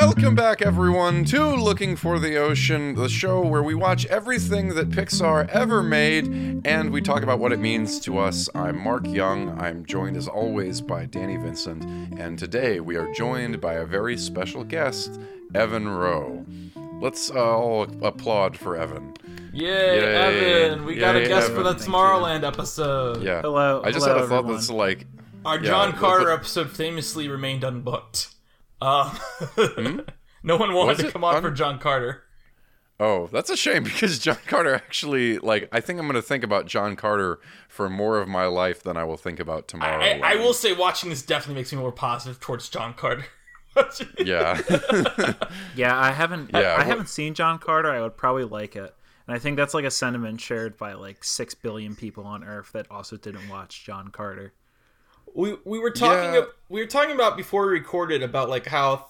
Welcome back, everyone, to Looking for the Ocean, the show where we watch everything that Pixar ever made and we talk about what it means to us. I'm Mark Young. I'm joined, as always, by Danny Vincent, and today we are joined by a very special guest, Evan Rowe. Let's uh, all applaud for Evan. Yay, Yay. Evan! We got a Yay, guest for the Tomorrowland episode. Yeah. Hello- I just hello, had a thought everyone. that's like, Our Yeah, John but- Carter but- episode famously remained unbooked. Uh, no one wanted Was to come on un- for John Carter. oh, that's a shame because John Carter actually, like, I think I'm going to think about John Carter for more of my life than I will think about tomorrow. I, I will say, watching this definitely makes me more positive towards John Carter. Yeah. Yeah, I haven't. Yeah, I, what- haven't seen John Carter. I would probably like it, and I think that's like a sentiment shared by like six billion people on Earth that also didn't watch John Carter. We we were talking Yeah. we were talking about before we recorded about like how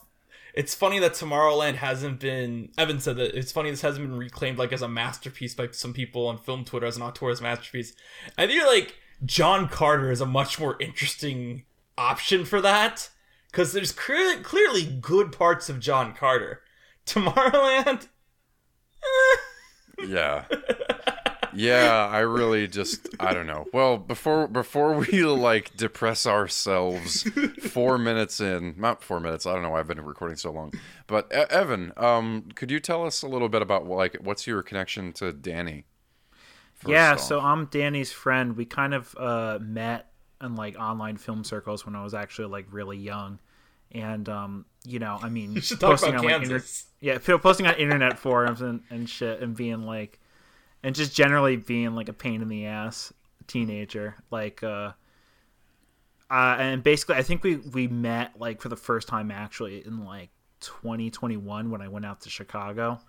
it's funny that Tomorrowland hasn't been Evan said that it's funny this hasn't been reclaimed like as a masterpiece by some people on film Twitter as an auteur's masterpiece. I think like John Carter is a much more interesting option for that because there's clear- clearly good parts of John Carter. Tomorrowland, yeah. Yeah, I really just I don't know. Well, before before we like depress ourselves 4 minutes in, not 4 minutes. I don't know why I've been recording so long. But E- Evan, um could you tell us a little bit about like what's your connection to Danny? Yeah, off. so I'm Danny's friend. We kind of uh, met in like online film circles when I was actually like really young, and um, you know, I mean, you should talk about on like inter- Kansas. yeah, posting on internet forums and, and shit, and being like, and just generally being like a pain in the ass teenager, like, uh, uh, and basically, I think we we met like for the first time actually in like 2021 when I went out to Chicago.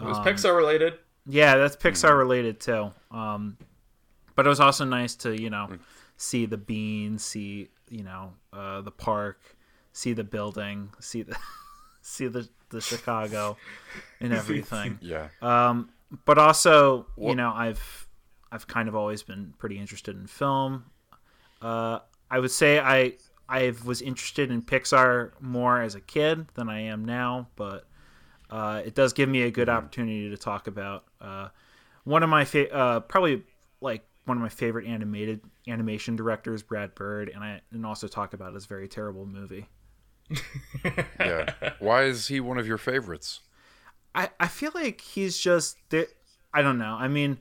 it was Pixar related. Yeah, that's Pixar related too. Um, but it was also nice to you know see the bean see you know uh, the park, see the building, see the see the the Chicago and everything. Yeah. Um, but also you know I've I've kind of always been pretty interested in film. Uh, I would say I I was interested in Pixar more as a kid than I am now, but uh, it does give me a good opportunity to talk about uh, one of my fa- uh, probably like one of my favorite animated animation directors, Brad Bird, and I and also talk about his very terrible movie. Yeah. Why is he one of your favorites? I, I feel like he's just I don't know. I mean,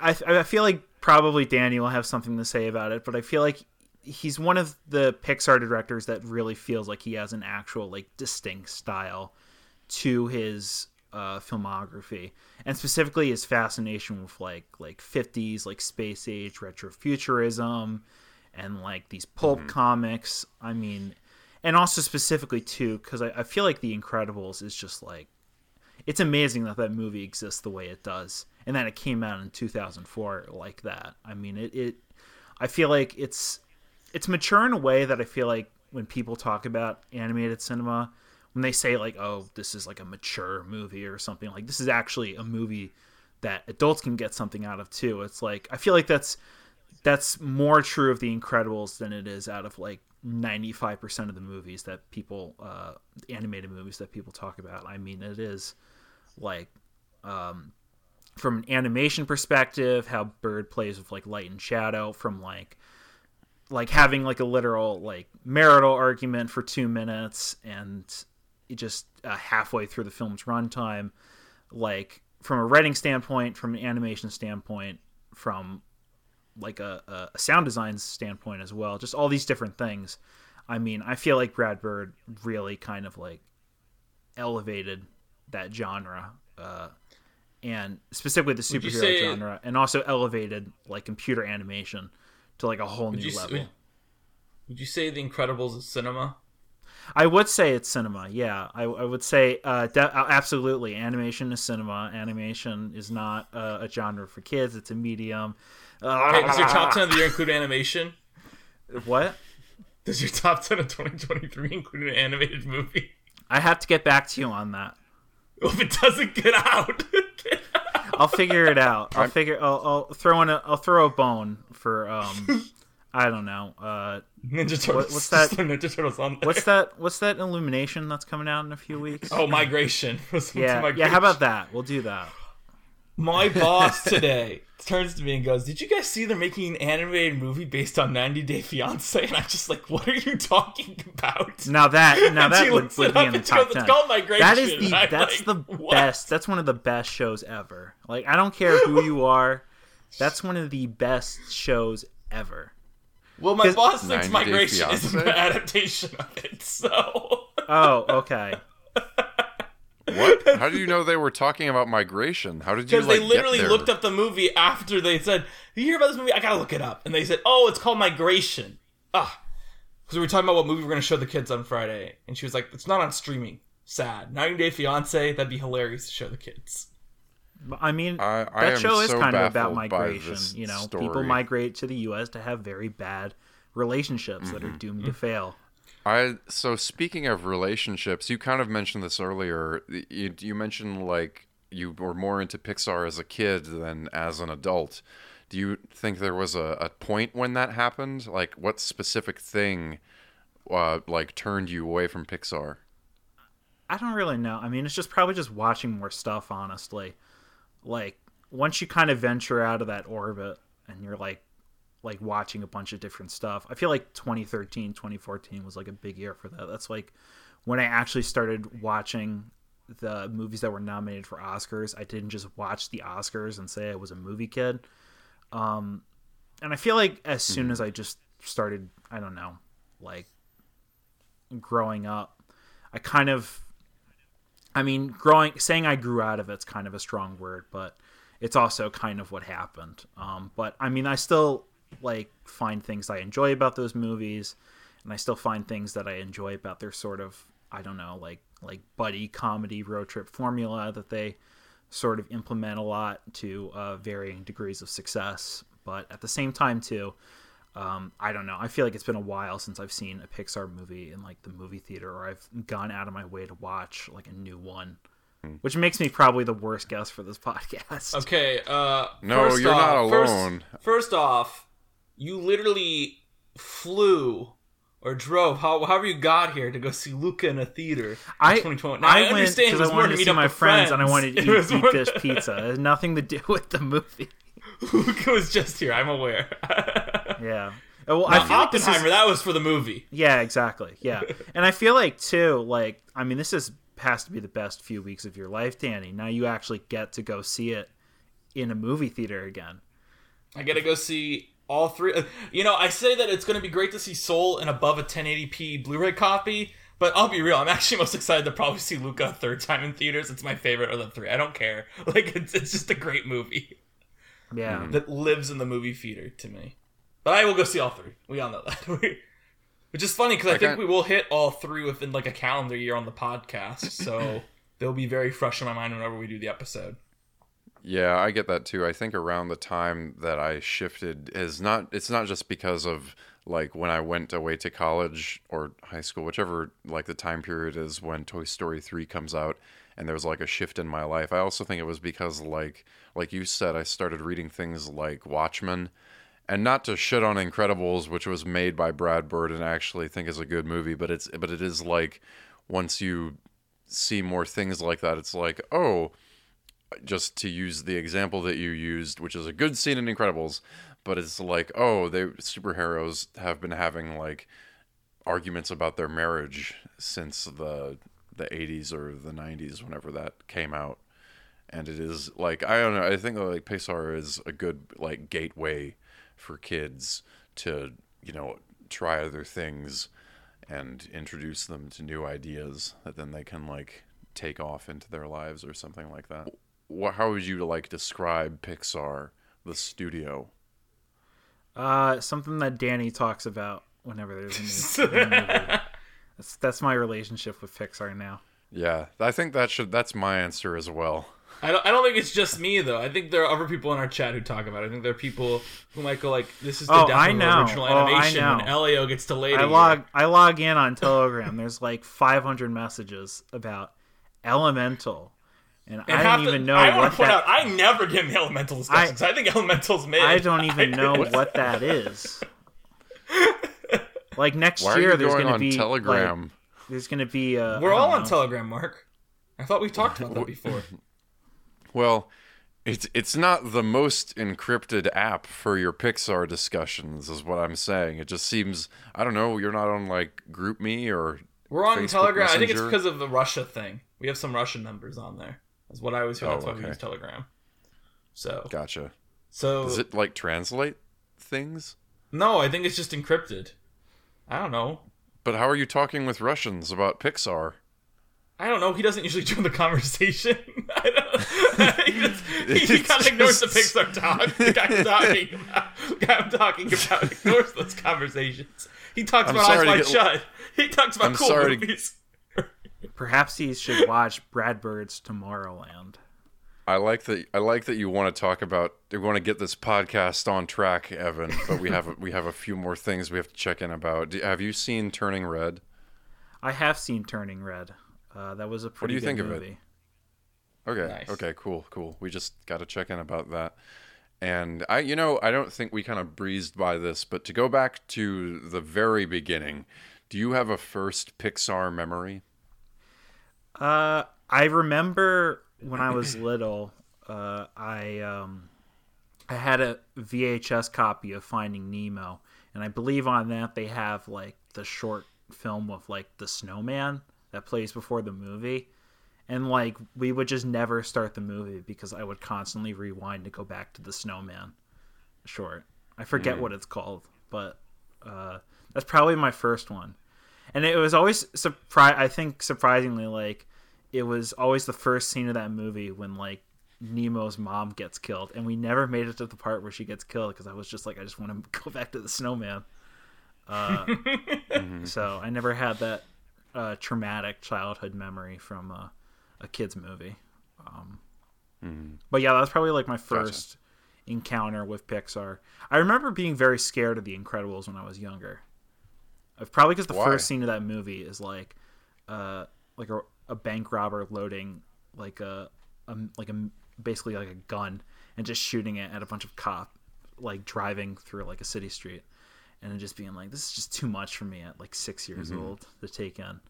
I I feel like probably Danny will have something to say about it, but I feel like he's one of the Pixar directors that really feels like he has an actual like distinct style to his uh, filmography, and specifically his fascination with like like 50s like space age retrofuturism and like these pulp comics. I mean, and also specifically too because I, I feel like The Incredibles is just like it's amazing that that movie exists the way it does and that it came out in 2004 like that. I mean, it, it I feel like it's it's mature in a way that I feel like when people talk about animated cinema, when they say like, "Oh, this is like a mature movie" or something like this is actually a movie that adults can get something out of too. It's like I feel like that's that's more true of The Incredibles than it is out of like 95% of the movies that people uh animated movies that people talk about. I mean, it is like um from an animation perspective, how Bird plays with like light and shadow from like like having like a literal like marital argument for two minutes and just uh, halfway through the film's runtime like from a writing standpoint from an animation standpoint from like a, a- a sound design standpoint as well just all these different things. I mean i feel like brad bird really kind of like elevated that genre uh, and specifically the superhero say- genre and also elevated like computer animation to like a whole new level would, would you say The Incredibles is cinema? I would say it's cinema. Yeah, I, I would say uh, de- uh, absolutely. Animation is cinema. Animation is not uh, a genre for kids. It's a medium. Uh, Hey, does your top ten of the year include animation? what? Does your top ten of 2023 include an animated movie? I have to get back to you on that. If it doesn't get out, get out. I'll figure it out. I'll figure. I'll, I'll throw in a. I'll throw a bone for um, I don't know. Uh, Ninja Turtles. what's that? Ninja Turtles on there. what's that? What's that Illumination that's coming out in a few weeks? Oh, migration. yeah, Migration. yeah. How about that? We'll do that. My boss today turns to me and goes, "Did you guys see they're making an animated movie based on 90 Day Fiance?" And I'm just like, "What are you talking about?" Now that now And that would, looks would be in the top goes, ten. It's called Migration. That is And the I'm that's like, the "What?" best. That's one of the best shows ever. Like I don't care who you are, that's one of the best shows ever. Well, my boss thinks 90 Day Migration is an adaptation of it, so. Oh, okay. What? How do you know they were talking about migration? How did you Because like they literally get there? looked up the movie after they said, "You hear about this movie? I gotta look it up." And they said, "Oh, it's called Migration." Ah, because we were talking about what movie we're gonna show the kids on Friday, and she was like, "It's not on streaming. Sad. 90 Day Fiance. That'd be hilarious to show the kids." I mean, I- I that show is so kind of about migration. You know, story. people migrate to the U.S. to have very bad relationships that are Mm-hmm. doomed to fail. I so speaking of relationships, you kind of mentioned this earlier. You you mentioned like you were more into Pixar as a kid than as an adult. Do you think there was a, a point when that happened? Like what specific thing uh, like turned you away from Pixar? I don't really know. I mean, it's just probably just watching more stuff, honestly. Like once you kind of venture out of that orbit and you're like like watching a bunch of different stuff. I feel like 2013, 2014 was like a big year for that. That's like when I actually started watching the movies that were nominated for Oscars. I didn't just watch the Oscars and say I was a movie kid. Um and I feel like as soon as I just started, I don't know, like growing up, I kind of I mean, growing saying I grew out of it's kind of a strong word, but it's also kind of what happened. Um, but I mean, I still like find things I enjoy about those movies, and I still find things that I enjoy about their sort of I don't know, like like buddy comedy road trip formula that they sort of implement a lot to uh, varying degrees of success. But at the same time, too, um, I don't know. I feel like it's been a while since I've seen a Pixar movie in like the movie theater, or I've gone out of my way to watch like a new one, which makes me probably the worst guest for this podcast. Okay. Uh, No, first you're not off- first- alone. First, off, you literally flew or drove, how, however you got here, to go see Luca in a theater. in I 2020. Now, I, I understand because I wanted to to see my friends, and I wanted to eat deep dish pizza. It has nothing to do with the movie. Luca was just here. I'm aware. Yeah. Well, Now, I feel like this is- that was for the movie. Yeah, exactly. Yeah, and I feel like too, like I mean, this is has to be the best few weeks of your life, Danny. Now you actually get to go see it in a movie theater again. I gotta go see all three. uh, You know, I say that it's gonna be great to see Soul in above a 1080p Blu-ray copy, but I'll be real. I'm actually most excited to probably see Luca a third time in theaters. It's my favorite of the three. I don't care. Like, it's, it's just a great movie Yeah, that lives in the movie theater to me. But I will go see all three. We all know that. Which is funny because I I think got- we will hit all three within like a calendar year on the podcast, so they'll be very fresh in my mind whenever we do the episode. Yeah, I get that too. I think around the time that I shifted is not it's not just because of like when I went away to college or high school, whichever like the time period is when Toy Story 3 comes out and there was like a shift in my life. I also think it was because like like you said I started reading things like Watchmen and not to shit on Incredibles, which was made by Brad Bird and I actually think is a good movie, but it's but it is like once you see more things like that, it's like, oh, just to use the example that you used, which is a good scene in Incredibles, but it's like, oh, they superheroes have been having like arguments about their marriage since the the 80s or the 90s whenever that came out. And it is like I don't know, I think like Pixar is a good like gateway for kids to, you know, try other things and introduce them to new ideas that then they can like take off into their lives or something like that. What, how would you like describe Pixar, the studio? uh, something that Danny talks about whenever there's a new, new movie. That's that's my relationship with Pixar now. Yeah, I think that should that's my answer as well. I don't, I don't think it's just me though. I think there are other people in our chat who talk about it. I think there are people who might go like, "This is the Oh, death I of know. original Oh, I animation when know. Elio gets delayed." I a year." log I log in on Telegram. There's like 500 messages about Elemental, and, And I half don't the- even know I want what to point that. out, I never get into Elemental discussions. I, think Elemental's made. I don't even know do. what that is. Like next Why are year, you there's going gonna on be Telegram? Like, there's gonna be. Uh, We're all don't on. Telegram, Mark. I thought we talked about that before. Well, it's it's not the most encrypted app for your Pixar discussions, is what I'm saying. It just seems I don't know. You're not on like GroupMe or We're on Facebook Telegram. I think it's because of the Russia thing. We have some Russian members on there. That's what I always hear. Oh, That's why we use Telegram. So, gotcha. so Does it like translate things? no, I think it's just encrypted. I don't know. But how are you talking with Russians about Pixar? I don't know. He doesn't usually join the conversation. I he just, he, It's kind of ignores the Pixar talk. The guy I'm talking about, the guy I'm talking about ignores those conversations. He talks I'm about Eyes Wide get- Shut. He talks about I'm cool sorry to- movies. Perhaps he should watch Brad Bird's Tomorrowland. I like that. I like that you want to talk about. You want to get this podcast on track, Evan. But we have we have a few more things we have to check in about. Do, have you seen Turning Red? I have seen Turning Red. Uh, that was a pretty What do you good think of it? Okay. Nice. Okay. Cool. Cool. We just got to check in about that. And I, you know, I don't think we kind of breezed by this, but to go back to the very beginning, do you have a first Pixar memory? Uh, I remember when I was little, uh, I um, I had a VHS copy of Finding Nemo, and I believe on that they have like the short film of like the snowman that plays before the movie. And like we would just never start the movie because I would constantly rewind to go back to the snowman short. I forget what it's called, but uh, that's probably my first one. And it was always surprise. I think surprisingly like it was always the first scene of that movie when like Nemo's mom gets killed, and we never made it to the part where she gets killed because I was just like, I just want to go back to the snowman. Uh, So I never had that uh, traumatic childhood memory from uh, a kids movie. Um, But yeah, that was probably like my first encounter with Pixar. I remember being very scared of The Incredibles when I was younger. Probably because the Why? first scene of that movie is like, uh, like a, a bank robber loading like a, a like a basically like a gun and just shooting it at a bunch of cop like driving through like a city street and just being like this is just too much for me at like six years Mm-hmm. old to take in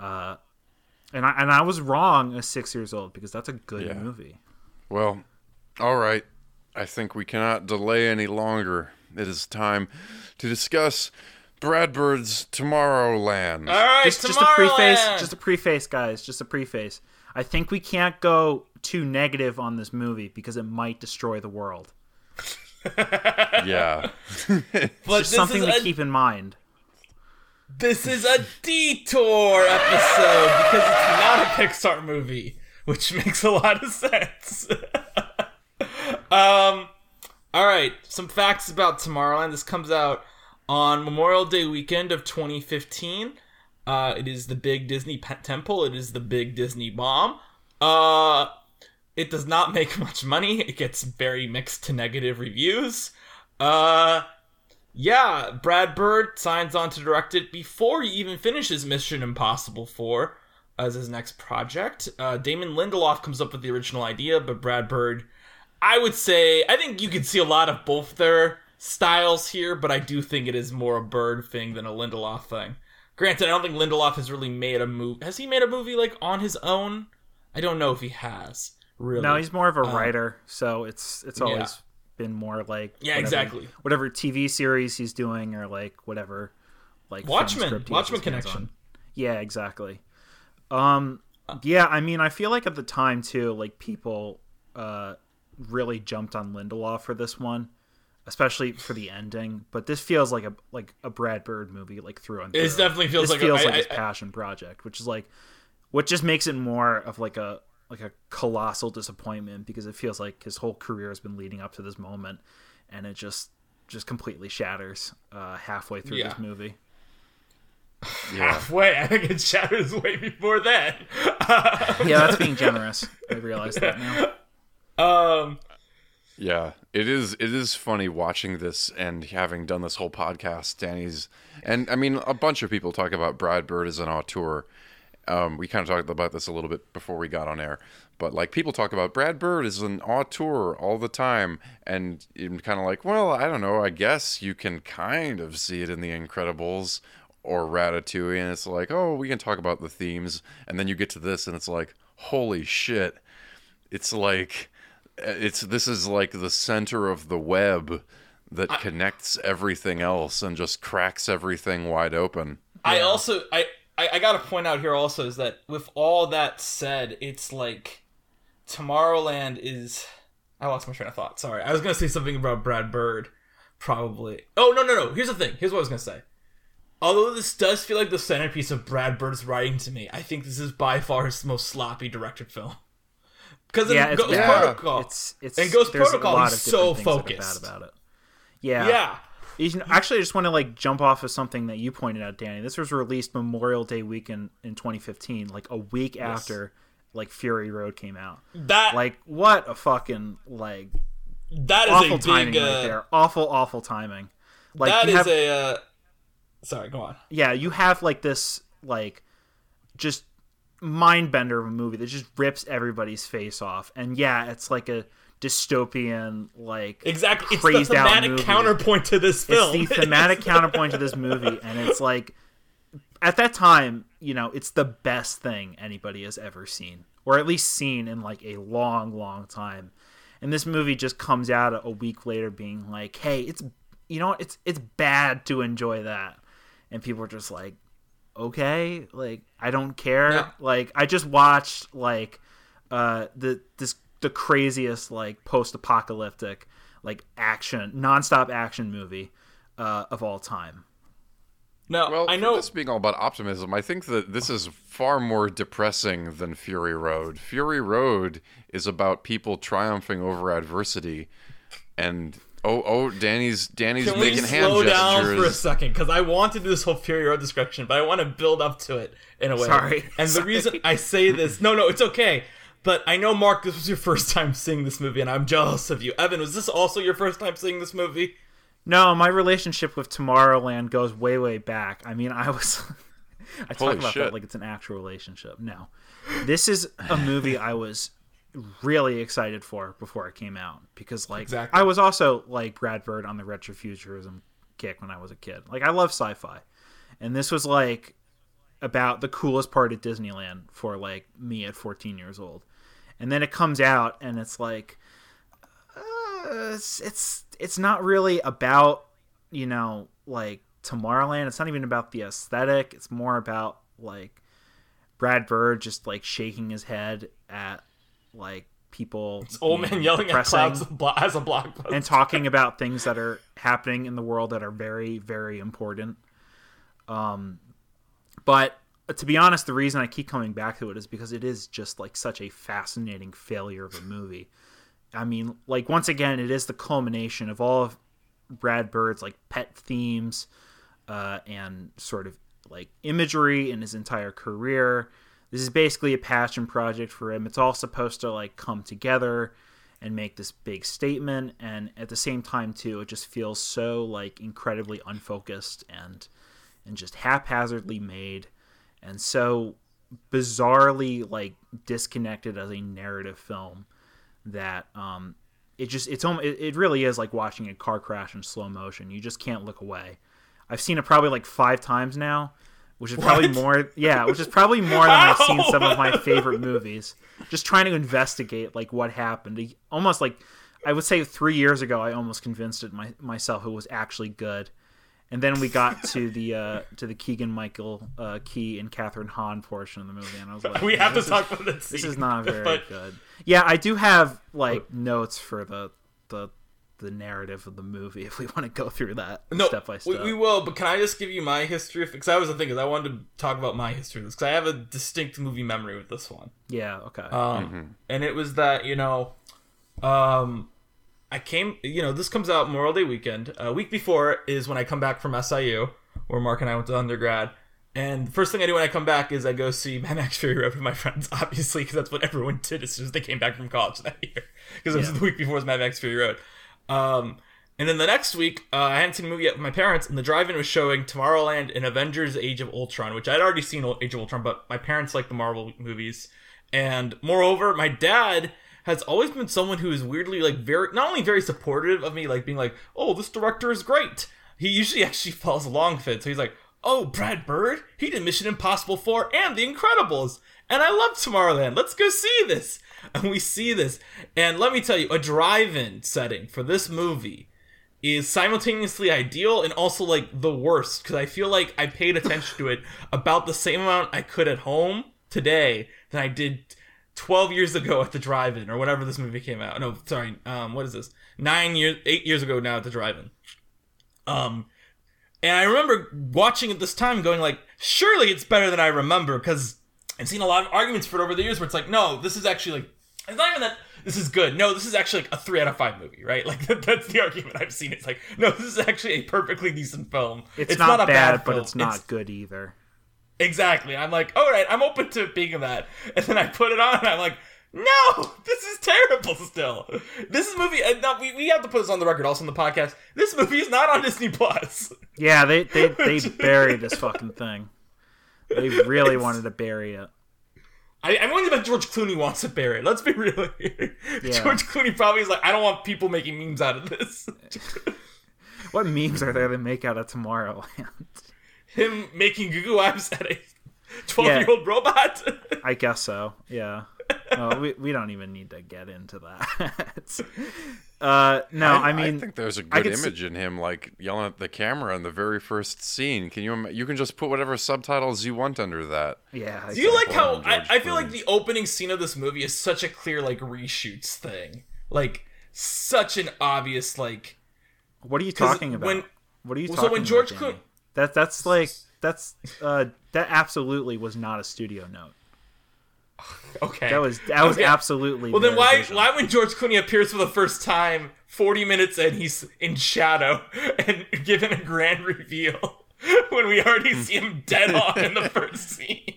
uh and I and I was wrong at six years old because that's a good Yeah. movie. Well, all right. I think we cannot delay any longer. It is time to discuss Brad Bird's Tomorrowland. All right, Just, just a preface, Tomorrowland! just a preface, guys. Just a preface. I think we can't go too negative on this movie because it might destroy the world. yeah. but Just this something is to a, keep in mind. This is a detour episode because it's not a Pixar movie, which makes a lot of sense. um, all right, some facts about Tomorrowland. This comes out on Memorial Day weekend of 2015. Uh, it is the big Disney temple. It is the big Disney bomb. Uh, it does not make much money. It gets very mixed to negative reviews. Uh, yeah, Brad Bird signs on to direct it before he even finishes Mission Impossible 4 as his next project. Uh, Damon Lindelof comes up with the original idea, but Brad Bird, I would say, I think you can see a lot of both their styles here, but I do think it is more a Bird thing than a Lindelof thing. Granted, I don't think Lindelof has really made a movie. Has he made a movie like on his own? I don't know if he has. Really? No, he's more of a Um, writer, so it's it's yeah. always been more like Yeah, whatever- exactly. whatever TV series he's doing or like whatever like Watchmen. Watchmen gets his hands connection. on. Yeah, exactly. Um, yeah, I mean, I feel like at the time too, like people uh really jumped on Lindelof for this one, especially for the ending. But this feels like a like a Brad Bird movie, like through and through. It definitely feels this like a- feels I- like his I- I- passion project, which is like what just makes it more of like a like a colossal disappointment because it feels like his whole career has been leading up to this moment, and it just just completely shatters uh, halfway through Yeah. this movie. Yeah. Halfway, I think it shatters way before that. Yeah, that's being generous. I realize that now. um, Yeah, it is. It is funny watching this and having done this whole podcast. Danny's and I mean a bunch of people talk about Brad Bird as an auteur, Um, we kind of talked about this a little bit before we got on air, but like people talk about Brad Bird is an auteur all the time, and kind of like, well, I don't know. I guess you can kind of see it in The Incredibles or Ratatouille, and it's like, oh, we can talk about the themes, and then you get to this, and it's like, holy shit, it's like, Uh, it's this is like the center of the web that connects everything else and just cracks everything wide open. I also I, I I gotta point out here also is that with all that said, it's like Tomorrowland is. I lost my train of thought. Sorry, I was gonna say something about Brad Bird, probably. Oh no no no! Here's the thing. Here's what I was gonna say. Although this does feel like the centerpiece of Brad Bird's writing to me, I think this is by far his most sloppy directed film. Because Yeah, it's Ghost bad. Protocol, It's it's and Ghost there's a Protocol, of so things that are focused. bad about it. Yeah, yeah, You know, actually, I just want to like jump off of something that you pointed out, Danny. This was released Memorial Day weekend in 2015, like a week after like Fury Road came out. that Like, what a fucking like that is awful a timing big. right Uh, there. Awful, awful timing. Like that is have, a. Uh, sorry, go on. yeah, you have like this like just mind bender of a movie that just rips everybody's face off, and yeah, it's like a dystopian like Exactly, it's the thematic counterpoint to this film. It's the thematic counterpoint to this movie, and it's like at that time, you know, it's the best thing anybody has ever seen, or at least seen in like a long, long time. And this movie just comes out a week later, being like, "Hey, it's you know, it's it's bad to enjoy that," and people are just like, "Okay, like I don't care." Yeah. Like I just watched like uh the this the craziest like post-apocalyptic like action nonstop action movie uh, of all time. no, Well, I know. this being all about optimism, I think that this is far more depressing than Fury Road. Fury Road is about people triumphing over adversity, and oh, oh, Danny's Danny's Can we making hand slow down for a second? Because I want to do this whole Fury Road description, but I want to build up to it in a way. Sorry. And the reason I say this, no, no, it's okay. But I know, Mark, this was your first time seeing this movie, and I'm jealous of you. Evan, was this also your first time seeing this movie? No, my relationship with Tomorrowland goes way, way back. I mean, I was. I talk Holy about shit. that like it's an actual relationship. No, this is a movie I was really excited for before it came out because, like, Exactly. I was also like Brad Bird on the retrofuturism kick when I was a kid. Like, I love sci-fi, and this was like about the coolest part at Disneyland for like me at 14 years old. And then it comes out and it's like uh, it's, it's it's not really about, you know, like Tomorrowland. It's not even about the aesthetic. It's more about like Brad Bird just like shaking his head at like people Old being man yelling at clouds as a blockbuster. and talking about things that are happening in the world that are very very important. Um but to be honest the reason i keep coming back to it is because it is just like such a fascinating failure of a movie. I mean like once again it is the culmination of all of brad bird's like pet themes uh and sort of like imagery in his entire career this is basically a passion project for him. It's all supposed to like come together and make this big statement and at the same time too it just feels so like incredibly unfocused and and just haphazardly made and so bizarrely like disconnected as a narrative film that um it just it's almost it, really is like watching a car crash in slow motion. You just can't look away. I've seen it probably like five times now which is probably What? more yeah which is probably more than i've seen some of my favorite movies just trying to investigate like what happened almost like i would say three years ago i almost convinced it my, myself it was actually good and then we got to the uh, to the Keegan Michael uh, Key and Kathryn Hahn portion of the movie, and I was like, we have to is- talk about this. This is not very But- good. Yeah, I do have like notes for the the the narrative of the movie if we want to go through that No, step by step. We, we will, but can I just give you my history? Because that was the thing, is I wanted to talk about my history of this, because I have a distinct movie memory with this one. yeah, okay. Um, and it was that you know, um, I came. You know, this comes out Memorial Day weekend. A week before is when I come back from SIU, where Mark and I went to undergrad. And the first thing I do when I come back is I go see Mad Max Fury Road with my friends, obviously, because that's what everyone did as soon as they came back from college that year. Because it was Yeah. the week before was Mad Max Fury Road. Um, And then the next week, uh, I hadn't seen the movie yet with my parents, and the drive-in was showing Tomorrowland and Avengers: Age of Ultron, which I'd already seen Age of Ultron, but my parents like the Marvel movies, and moreover, my dad has always been someone who is weirdly like very not only very supportive of me, like being like, "Oh, this director is great." He usually actually follows along with it, so he's like, "Oh, Brad Bird, he did Mission Impossible 4 and The Incredibles, and I love Tomorrowland. Let's go see this." And we see this, and let me tell you, a drive-in setting for this movie is simultaneously ideal and also like the worst because I feel like I paid attention to it about the same amount I could at home today than I did 12 years ago at the drive-in or whenever this movie came out. No, sorry. Um, what is this? Nine years, eight years ago now at the drive-in. Um, and I remember watching it this time, going like, surely it's better than I remember because I've seen a lot of arguments for it over the years where it's like, no, this is actually like, it's not even that this is good. No, this is actually like a three out of five movie, right? Like that's the argument I've seen. It's like, no, this is actually a perfectly decent film. It's, not, a bad, but it's not good either. Exactly. I'm like, all right, I'm open to being that. And then I put it on, and I'm like, no, this is terrible. Still, this is movie. And now we, we have to put this on the record, also in the podcast. This movie is not on Disney Plus. Yeah, they they they buried this fucking thing. They really wanted to bury it. I, I'm wondering if George Clooney wants to bury it. Let's be real here. Yeah. George Clooney probably is like, I don't want people making memes out of this. What memes are there to make out of Tomorrowland? Him making goo goo eyes at a 12 year old robot. I guess so. Yeah. Oh, we we don't even need to get into that. uh, no, I, mean, I think there's a good could image in him, like yelling at the camera in the very first scene. Can you? You can just put whatever subtitles you want under that. yeah. Do you like how I, I feel like the opening scene of this movie is such a clear like reshoots thing, like such an obvious like. What are you talking about? when- what are you so talking when George about? Clooney- Danny? That that's like that's uh that absolutely was not a studio note. Okay, That was that was Okay. absolutely. Well, then why vision. why when George Clooney appears for the first time, forty minutes in, he's in shadow and given a grand reveal when we already hmm. see him dead on in the first scene.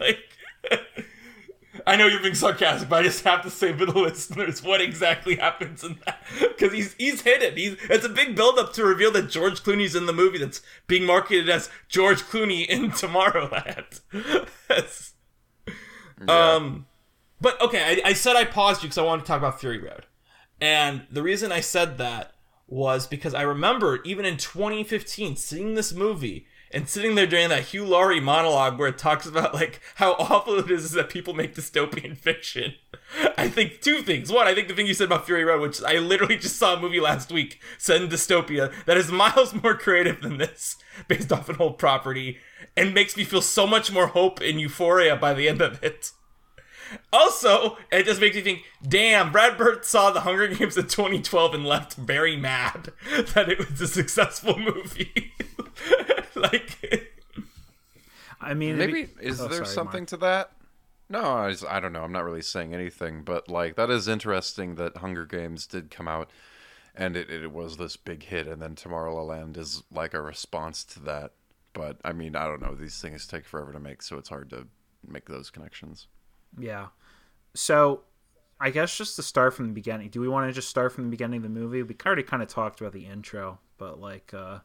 like, I know you're being sarcastic, but I just have to say for the listeners what exactly happens in that because he's he's hidden. He's it's a big build up to reveal that George Clooney's in the movie that's being marketed as George Clooney in Tomorrowland. That's- um, but okay, I, I said I paused you because I wanted to talk about Fury Road, and the reason I said that was because I remember even in 2015 seeing this movie and sitting there during that Hugh Laurie monologue where it talks about like how awful it is that people make dystopian fiction. I think two things. One, I think the thing you said about Fury Road, which I literally just saw a movie last week set in dystopia that is miles more creative than this, based off an old property, and makes me feel so much more hope and euphoria by the end of it. Also, it just makes me think, damn, Brad Bird saw the Hunger Games in 2012 and left very mad that it was a successful movie. like, I mean, Maybe it'd is oh, there sorry, something Mark. to that? No, I, was- I don't know. I'm not really saying anything, but like that is interesting that Hunger Games did come out, and it, it was this big hit, and then Tomorrowland is like a response to that. But I mean, I don't know. These things take forever to make, so it's hard to make those connections. Yeah. So, I guess just to start from the beginning. Do we want to just start from the beginning of the movie? We already kind of talked about the intro, but like, uh,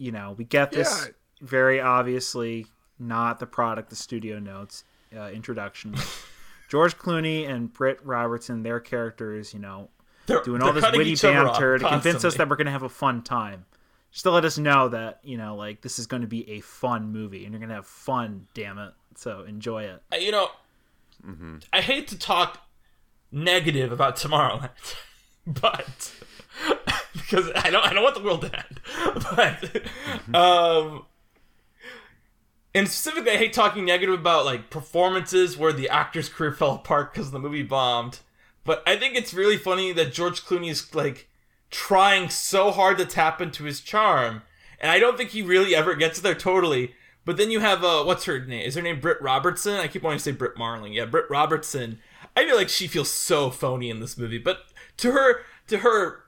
you know, we get this Yeah. very obviously not the product the studio notes uh, introduction. George Clooney and Britt Robertson, their characters, you know, they're doing all this witty each other off banter to convince us that we're going to have a fun time. Just to let us know that, you know, like this is going to be a fun movie and you're going to have fun, damn it. So enjoy it. Uh, you know, I hate to talk negative about Tomorrowland, but because I don't, I don't want the world to end. But um, and specifically, I hate talking negative about like performances where the actor's career fell apart because the movie bombed. But I think it's really funny that George Clooney is like trying so hard to tap into his charm, and I don't think he really ever gets there totally. But then you have uh, what's her name? Is her name Britt Robertson? I keep wanting to say Britt Marling. Yeah, Britt Robertson. I feel like she feels so phony in this movie, but to her, to her,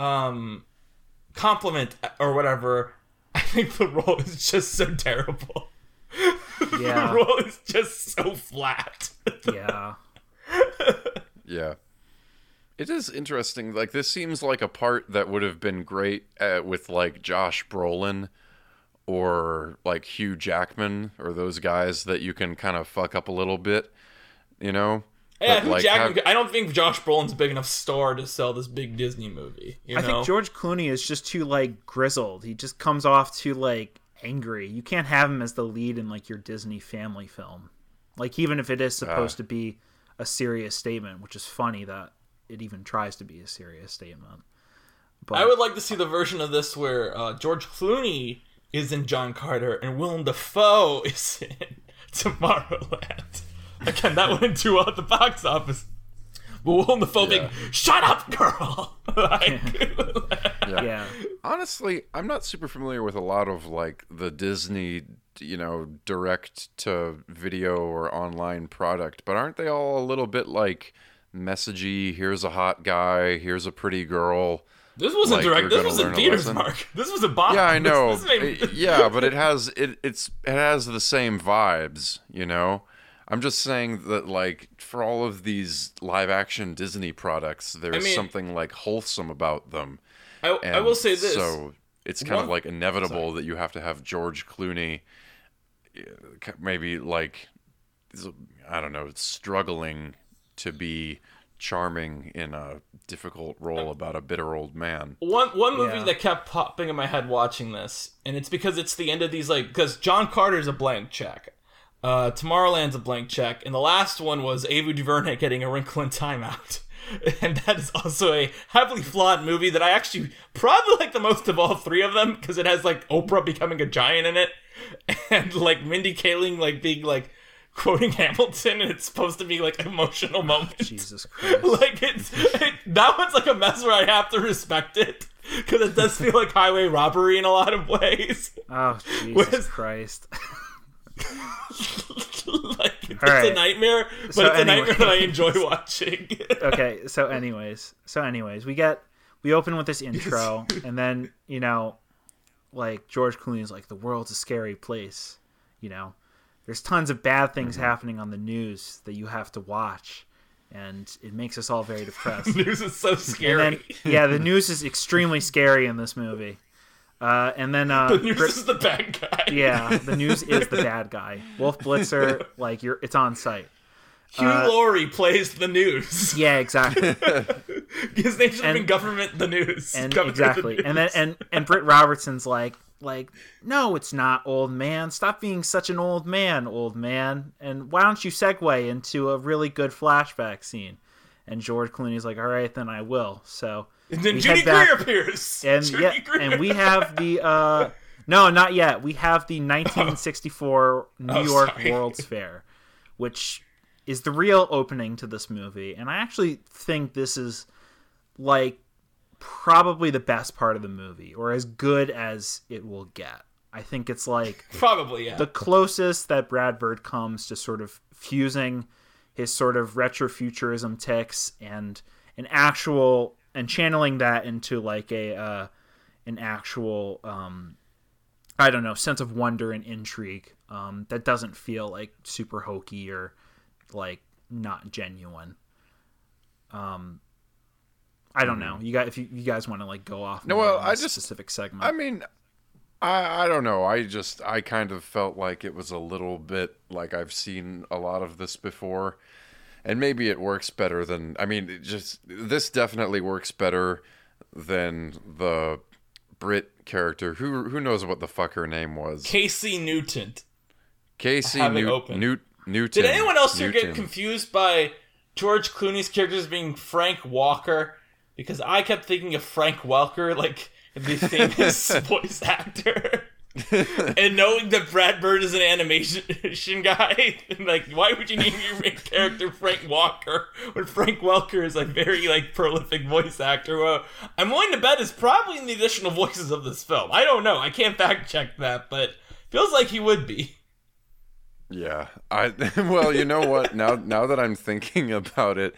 um, compliment or whatever, I think the role is just so terrible. Yeah. the role is just so flat. Yeah. Yeah. It is interesting. Like this seems like a part that would have been great uh, with like Josh Brolin or like Hugh Jackman or those guys that you can kind of fuck up a little bit, you know. Yeah, But, Hugh like, Jackman. have- I don't think Josh Brolin's a big enough star to sell this big Disney movie. You I think George Clooney is just too like grizzled. He just comes off too like angry. You can't have him as the lead in like your Disney family film. Like even if it is supposed to be a serious statement, which is funny that it even tries to be a serious statement. But I would like to see the version of this where uh, George Clooney is in John Carter and Willem Dafoe is in Tomorrowland. Again, that wouldn't do well at the box office. But Willem Dafoe being, shut up, girl! like, yeah. Honestly, I'm not super familiar with a lot of like the Disney, you know, direct to video or online product, but aren't they all a little bit like messagey? Here's a hot guy, here's a pretty girl. this wasn't Like, direct. This was in a theaters, lesson. Mark. This was a box. Yeah, I know. This, this ain't- Uh, yeah, but it has it it's it has the same vibes, you know. I'm just saying that like for all of these live action Disney products, there's mean- something like wholesome about them. I, I will say this. So it's kind of like inevitable that you have to have George Clooney, uh, maybe like, I don't know, struggling to be charming in a difficult role about a bitter old man. One one movie Yeah. that kept popping in my head watching this, and it's because it's the end of these like because John Carter's a blank check, uh, Tomorrowland's a blank check, and the last one was Ava DuVernay getting a wrinkle in timeout. And that is also a heavily flawed movie that I actually probably like the most of all three of them because it has like Oprah becoming a giant in it, and like Mindy Kaling like being like quoting Hamilton, and it's supposed to be like emotional moment. Jesus Christ. like it's it, that one's like a mess where I have to respect it because it does feel like highway robbery in a lot of ways. Oh Jesus Where's- Christ. like it's right. a nightmare, but So it's a nightmare that I enjoy watching. okay so anyways so anyways we get we open with this intro and then you know like george clooney's like the world's a scary place you know there's tons of bad things Mm-hmm. happening on the news that you have to watch and it makes us all very depressed News is so scary. then yeah the news is extremely scary in this movie uh, and then uh, the news Brit- is the bad guy. yeah the news is the bad guy. Wolf blitzer like you're it's on site. Hugh Laurie plays the news. yeah exactly. His name should have been Government the News. and Government the exactly. And then and and Britt Robertson's like like no it's not old man. Stop being such an old man old man. And why don't you segue into a really good flashback scene? And George Clooney's like all right then I will. So And then we Judy Greer appears. and Judy yeah Greer. and we have the uh no not yet we have the 1964 New Oh, York sorry. World's Fair which is the real opening to this movie and I actually think this is like probably the best part of the movie or as good as it will get I think it's like probably yeah. the closest that Brad Bird comes to sort of fusing his sort of retrofuturism tics and an actual and channeling that into like a uh, an actual um, I don't know sense of wonder and intrigue um, that doesn't feel like super hokey or like not genuine. Um, I don't know. You guys, if you, you guys want to like go off, No, well, I just- specific segment. I mean, I I don't know. I just I kind of felt like it was a little bit like I've seen a lot of this before, and maybe it works better than. I mean, just this definitely works better than the Britt character. Who who knows what the fuck her name was? Casey Newton. Casey have it Newt, open. Newt, Newton. Did anyone else here get confused by George Clooney's character as being Frank Walker? Because I kept thinking of Frank Welker, like the famous voice actor. and knowing that Brad Bird is an animation guy, like, why would you name your main character Frank Walker when Frank Welker is a very like prolific voice actor? Well, I'm willing to bet is probably in the additional voices of this film. I don't know. I can't fact check that, but feels like he would be. Yeah. I well, you know what? Now now that I'm thinking about it,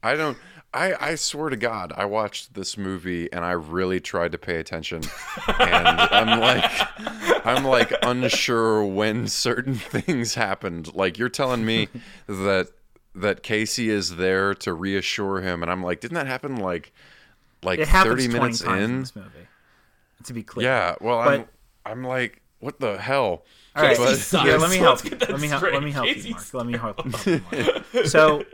I don't I, I swear to God, I watched this movie and I really tried to pay attention, and I'm like, I'm like unsure when certain things happened. Like you're telling me that that Casey is there to reassure him, and I'm like, didn't that happen like like It 30 minutes in in? this movie. To be clear. Yeah. Well, But- I'm I'm like, what the hell? All right, But- yeah, let me help you. Let me help. Let me help you, Mark. Let me help, help you, Mark. So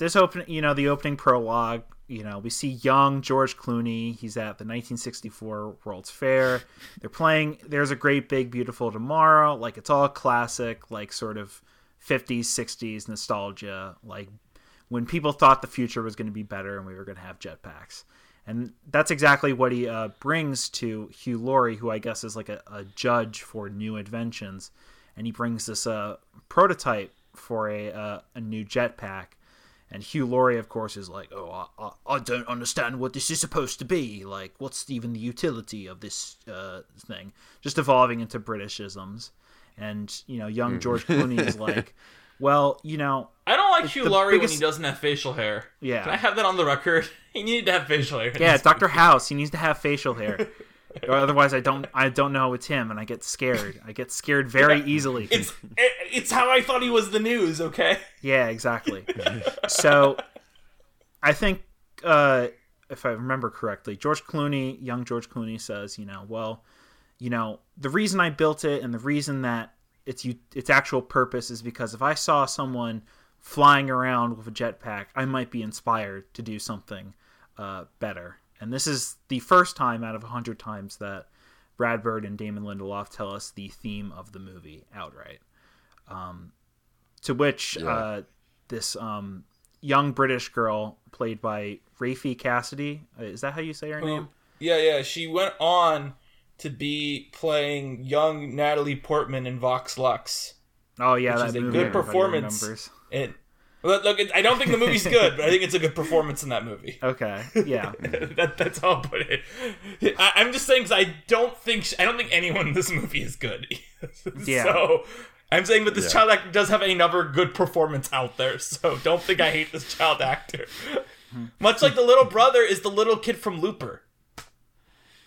this open, you know, the opening prologue. You know, we see young George Clooney. He's at the 1964 World's Fair. They're playing. There's a great big beautiful tomorrow. Like it's all classic, like sort of 50s, 60s nostalgia. Like when people thought the future was going to be better and we were going to have jetpacks. And that's exactly what he uh, brings to Hugh Laurie, who I guess is like a, a judge for new inventions. And he brings this uh, prototype for a, uh, a new jetpack. And Hugh Laurie, of course, is like, "Oh, I, I, I don't understand what this is supposed to be. Like, what's even the utility of this uh, thing?" Just evolving into Britishisms. And you know, young George Clooney is like, "Well, you know, I don't like Hugh the Laurie when he doesn't have facial hair. Yeah. Can I have that on the record? He needed to have facial hair. yeah, this Doctor House. He needs to have facial hair, or otherwise, I don't, I don't know it's him, and I get scared. I get scared very easily. It's it's how I thought he was the news. Okay. Yeah, exactly. so I think uh, if I remember correctly, George Clooney, young George Clooney says, you know, well, you know, the reason I built it and the reason that its u- its actual purpose is because if I saw someone flying around with a jetpack, I might be inspired to do something uh, better. And this is the first time out of a hundred times that Brad Bird and Damon Lindelof tell us the theme of the movie outright. Um, to which Yeah. uh, this um, young British girl, played by Raffey Cassidy, uh, is that how you say her name? Yeah, yeah. She went on to be playing young Natalie Portman in Vox Lux. Oh yeah, Which that is a good performance. remembrance. Remembers. And look, look, it- I don't think the movie's good, but I think it's a good performance in that movie. Okay, yeah, that, that's how I'll put it. I, I'm just saying because I don't think sh I don't think anyone in this movie is good. Yeah. So I'm saying that this Yeah. child actor does have another good performance out there. So don't think I hate this child actor. Hmm. Much like the little brother is the little kid from Looper.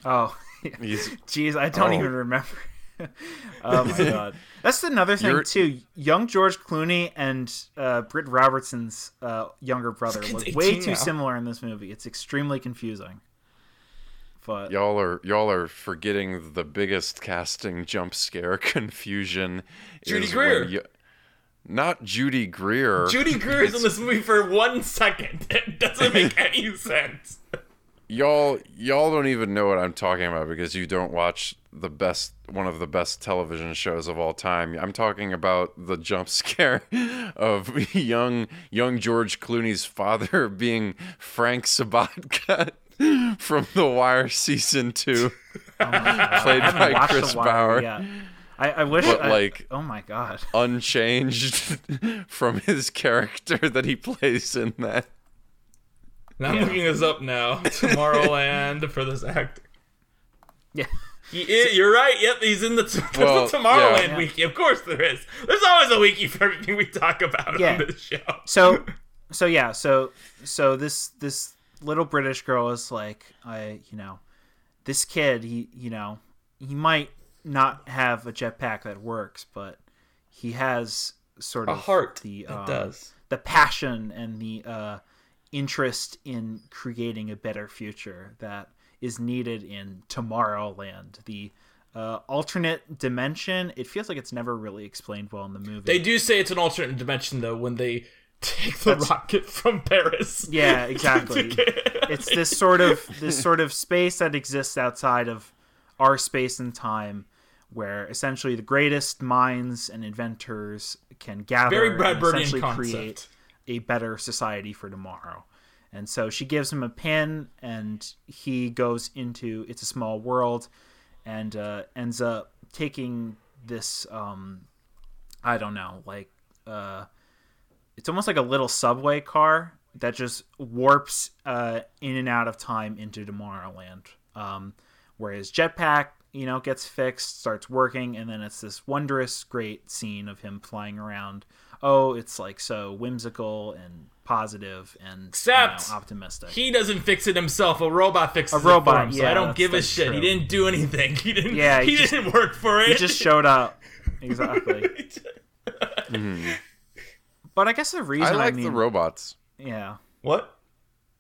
oh, He's jeez, I don't Oh. even remember. oh my god, that's another thing You're- too. Young George Clooney and uh, Britt Robertson's uh, younger brother kid's look way 18 too now. similar in this movie. It's extremely confusing. But y'all are y'all are forgetting the biggest casting jump scare confusion. Judy Greer. when you- not Judy Greer. Judy Greer is in this movie for one second. It doesn't make any sense. Y'all y'all don't even know what I'm talking about because you don't watch the best one of the best television shows of all time. I'm talking about the jump scare of young young George Clooney's father being Frank Sobotka from The Wire season 2 played by Chris Bauer. yet. I, I wish. But, I- like- oh my god. Unchanged from his character that he plays in that. I'm looking this up now. Tomorrowland for this actor. Yeah. He is, you're right. Yep, he's in the, there's Well, the Tomorrowland yeah. wiki. Of course there is. There's always a wiki for everything we talk about Yeah. on this show. so so yeah so so this this little british girl is like i you know this kid he you know he might not have a jetpack that works but he has sort of A heart the um, does. the passion and the uh interest in creating a better future that is needed in tomorrowland the uh, alternate dimension it feels like it's never really explained well in the movie They do say it's an alternate dimension though when they take the That's- rocket from Paris. Yeah, exactly. it's this sort of this sort of space that exists outside of our space and time where essentially the greatest minds and inventors can gather Very and essentially concept. create a better society for tomorrow. And so she gives him a pin and he goes into it's a small world and uh, ends up taking this um I don't know, like uh it's almost like a little subway car that just warps uh, in and out of time into Tomorrowland. Um, whereas Jetpack, you know, gets fixed, starts working, and then it's this wondrous, great scene of him flying around. Oh, it's like so whimsical and positive and Except you know, optimistic. He doesn't fix it himself. A robot fixes A it for robot, him. So yeah, I don't give a that's shit. He didn't do anything. He didn't. Yeah, he, he just- didn't work for it. he just showed up. Exactly. but I guess the reason I like mean, the robots. yeah, What?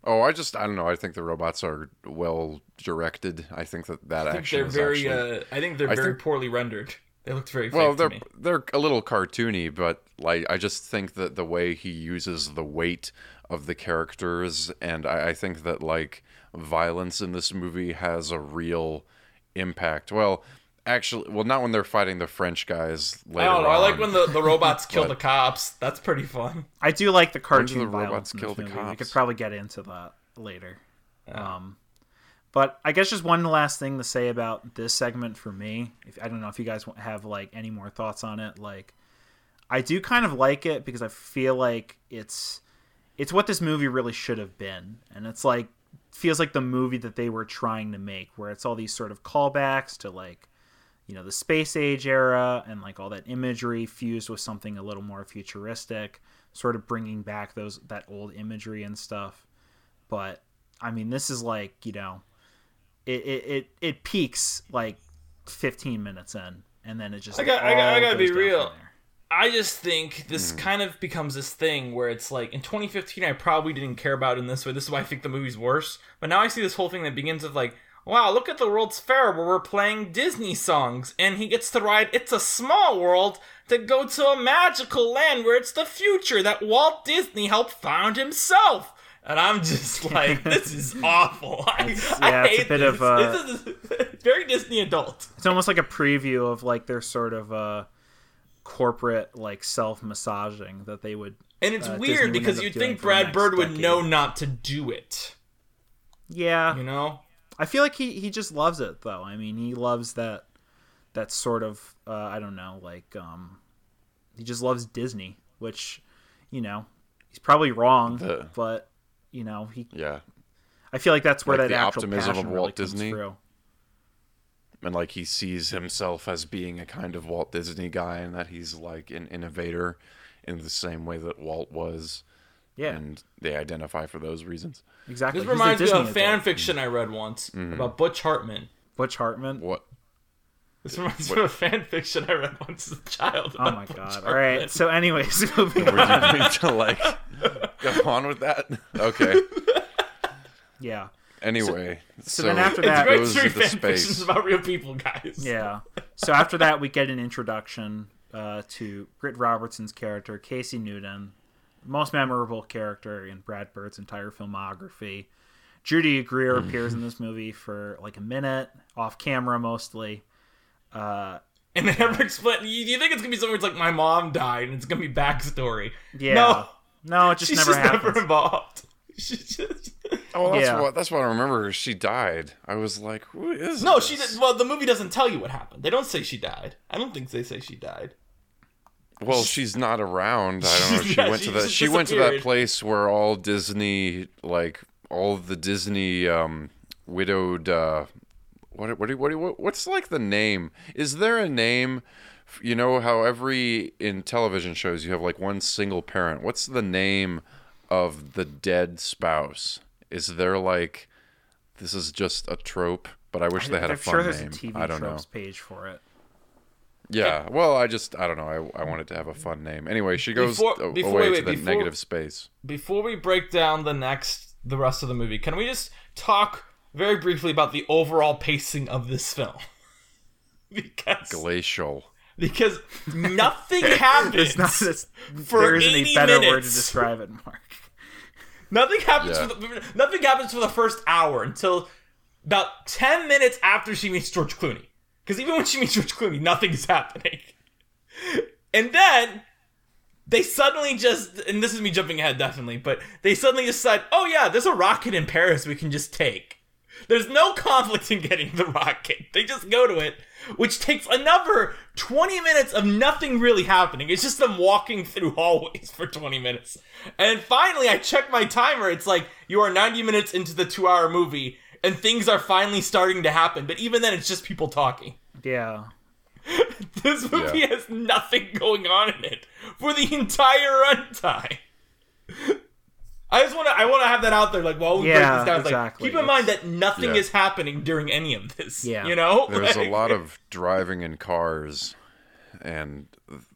Oh, I just I don't know. I think the robots are well directed. I think that that I think action they're is very. actually Uh, I think they're I very think- poorly rendered. They looked very well. to They're me. they're a little cartoony, but like I just think that the way he uses the weight of the characters, and I, I think that like violence in this movie has a real impact. Well, actually, well, not when they're fighting the French guys I later don't know. I like when the, the robots kill the cops. That's pretty fun. I do like the do cartoon the violence robots in kill this the movie. We could probably get into that later. Um, but I guess just one last thing to say about this segment for me. If, I don't know if you guys have like any more thoughts on it. Like, I do kind of like it because I feel like it's it's what this movie really should have been, and it's like feels like the movie that they were trying to make, where it's all these sort of callbacks to like you know the space age era and like all that imagery fused with something a little more futuristic sort of bringing back those that old imagery and stuff but i mean this is like you know it it it, it peaks like 15 minutes in and then it just I got i got, I got to be goes down from real. I just think this hmm. kind of becomes this thing where it's like in 2015 I probably didn't care about it in this way. This is why I think the movie's worse. But now I see this whole thing that begins with like, wow, look at the World's Fair where we're playing Disney songs and he gets to ride It's a Small World to go to a magical land where it's the future that Walt Disney helped found himself. And I'm just like, this is awful. I, I yeah, it's a bit this. of, uh, this is very Disney adult. it's almost like a preview of like their sort of uh corporate like self-massaging that they would And it's uh, weird because you'd think Brad Bird would decade. know not to do it. yeah You know? I feel like he, he just loves it though. I mean, he loves that that sort of uh, I don't know, like um he just loves Disney, which you know, he's probably wrong, The- but you know, he yeah, I feel like that's where Like that the actual optimism passion of really Walt comes Disney? through. and like he sees himself as being a kind of Walt Disney guy, and that he's like an innovator in the same way that Walt was, Yeah, and they identify for those reasons. exactly. This He's reminds me of a fan adult. fiction I read once Mm-hmm. about Butch Hartman. Butch Hartman. What? This reminds me of a fan fiction I read once as a child. Oh my god! All right. So, anyways, moving Were on. you going to like go on with that? Okay. Yeah, Anyway, so, then after it that- Great goes three into fan fictions about real people, guys. yeah. So after that, we get an introduction uh, to Britt Robertson's character, Casey Newton, most memorable character in Brad Bird's entire filmography. Judy Greer appears in this movie for like a minute, off camera mostly. Uh, And they never explain. You, you think it's gonna be something where it's like my mom died and it's gonna be backstory? yeah, No, no, it just she's never just happens. never involved. She just Oh, that's Yeah. what that's what I remember. She died. I was like, who is no. this? She did. Well, the movie doesn't tell you what happened. They don't say she died. I don't think they say she died. Well, she's not around. I don't know. She Yeah, went she to the she went to that place where all Disney like all the Disney um widowed uh what what do- what do- what what's like the name? Is there a name you know how every in television shows you have like one single parent. What's the name of the dead spouse? Is there like this is just a trope, but I wish they had I'm a fun sure there's name. a TV I don't know. page for it. Yeah, well, I just I don't know. I, I wanted to have a fun name. Anyway, she goes Before- before- away wait, to the before- negative space. Before we break down the next, the rest of the movie, can we just talk very briefly about the overall pacing of this film? because Glacial. because nothing happens. Not. For there isn't a 80 better word to describe it, Mark. Nothing happens Yeah. for the nothing happens for the first hour until about ten minutes after she meets George Clooney. Because even when she meets George Clooney, nothing is happening. And then they suddenly just and this is me jumping ahead definitely, but they suddenly decide, oh yeah, there's a rocket in Paris we can just take. There's no conflict in getting the rocket. They just go to it, which takes another 20 minutes of nothing really happening. It's just them walking through hallways for 20 minutes. And finally, I check my timer. It's like you are 90 minutes into the two hour movie, and things are finally starting to happen. But even then, it's just people talking. Yeah. This movie Yeah. has nothing going on in it for the entire runtime. I just want to I want to have that out there like while we break this down it's like keep in mind that nothing Yeah. is happening during any of this. Yeah. You know? There's a lot of driving in cars, and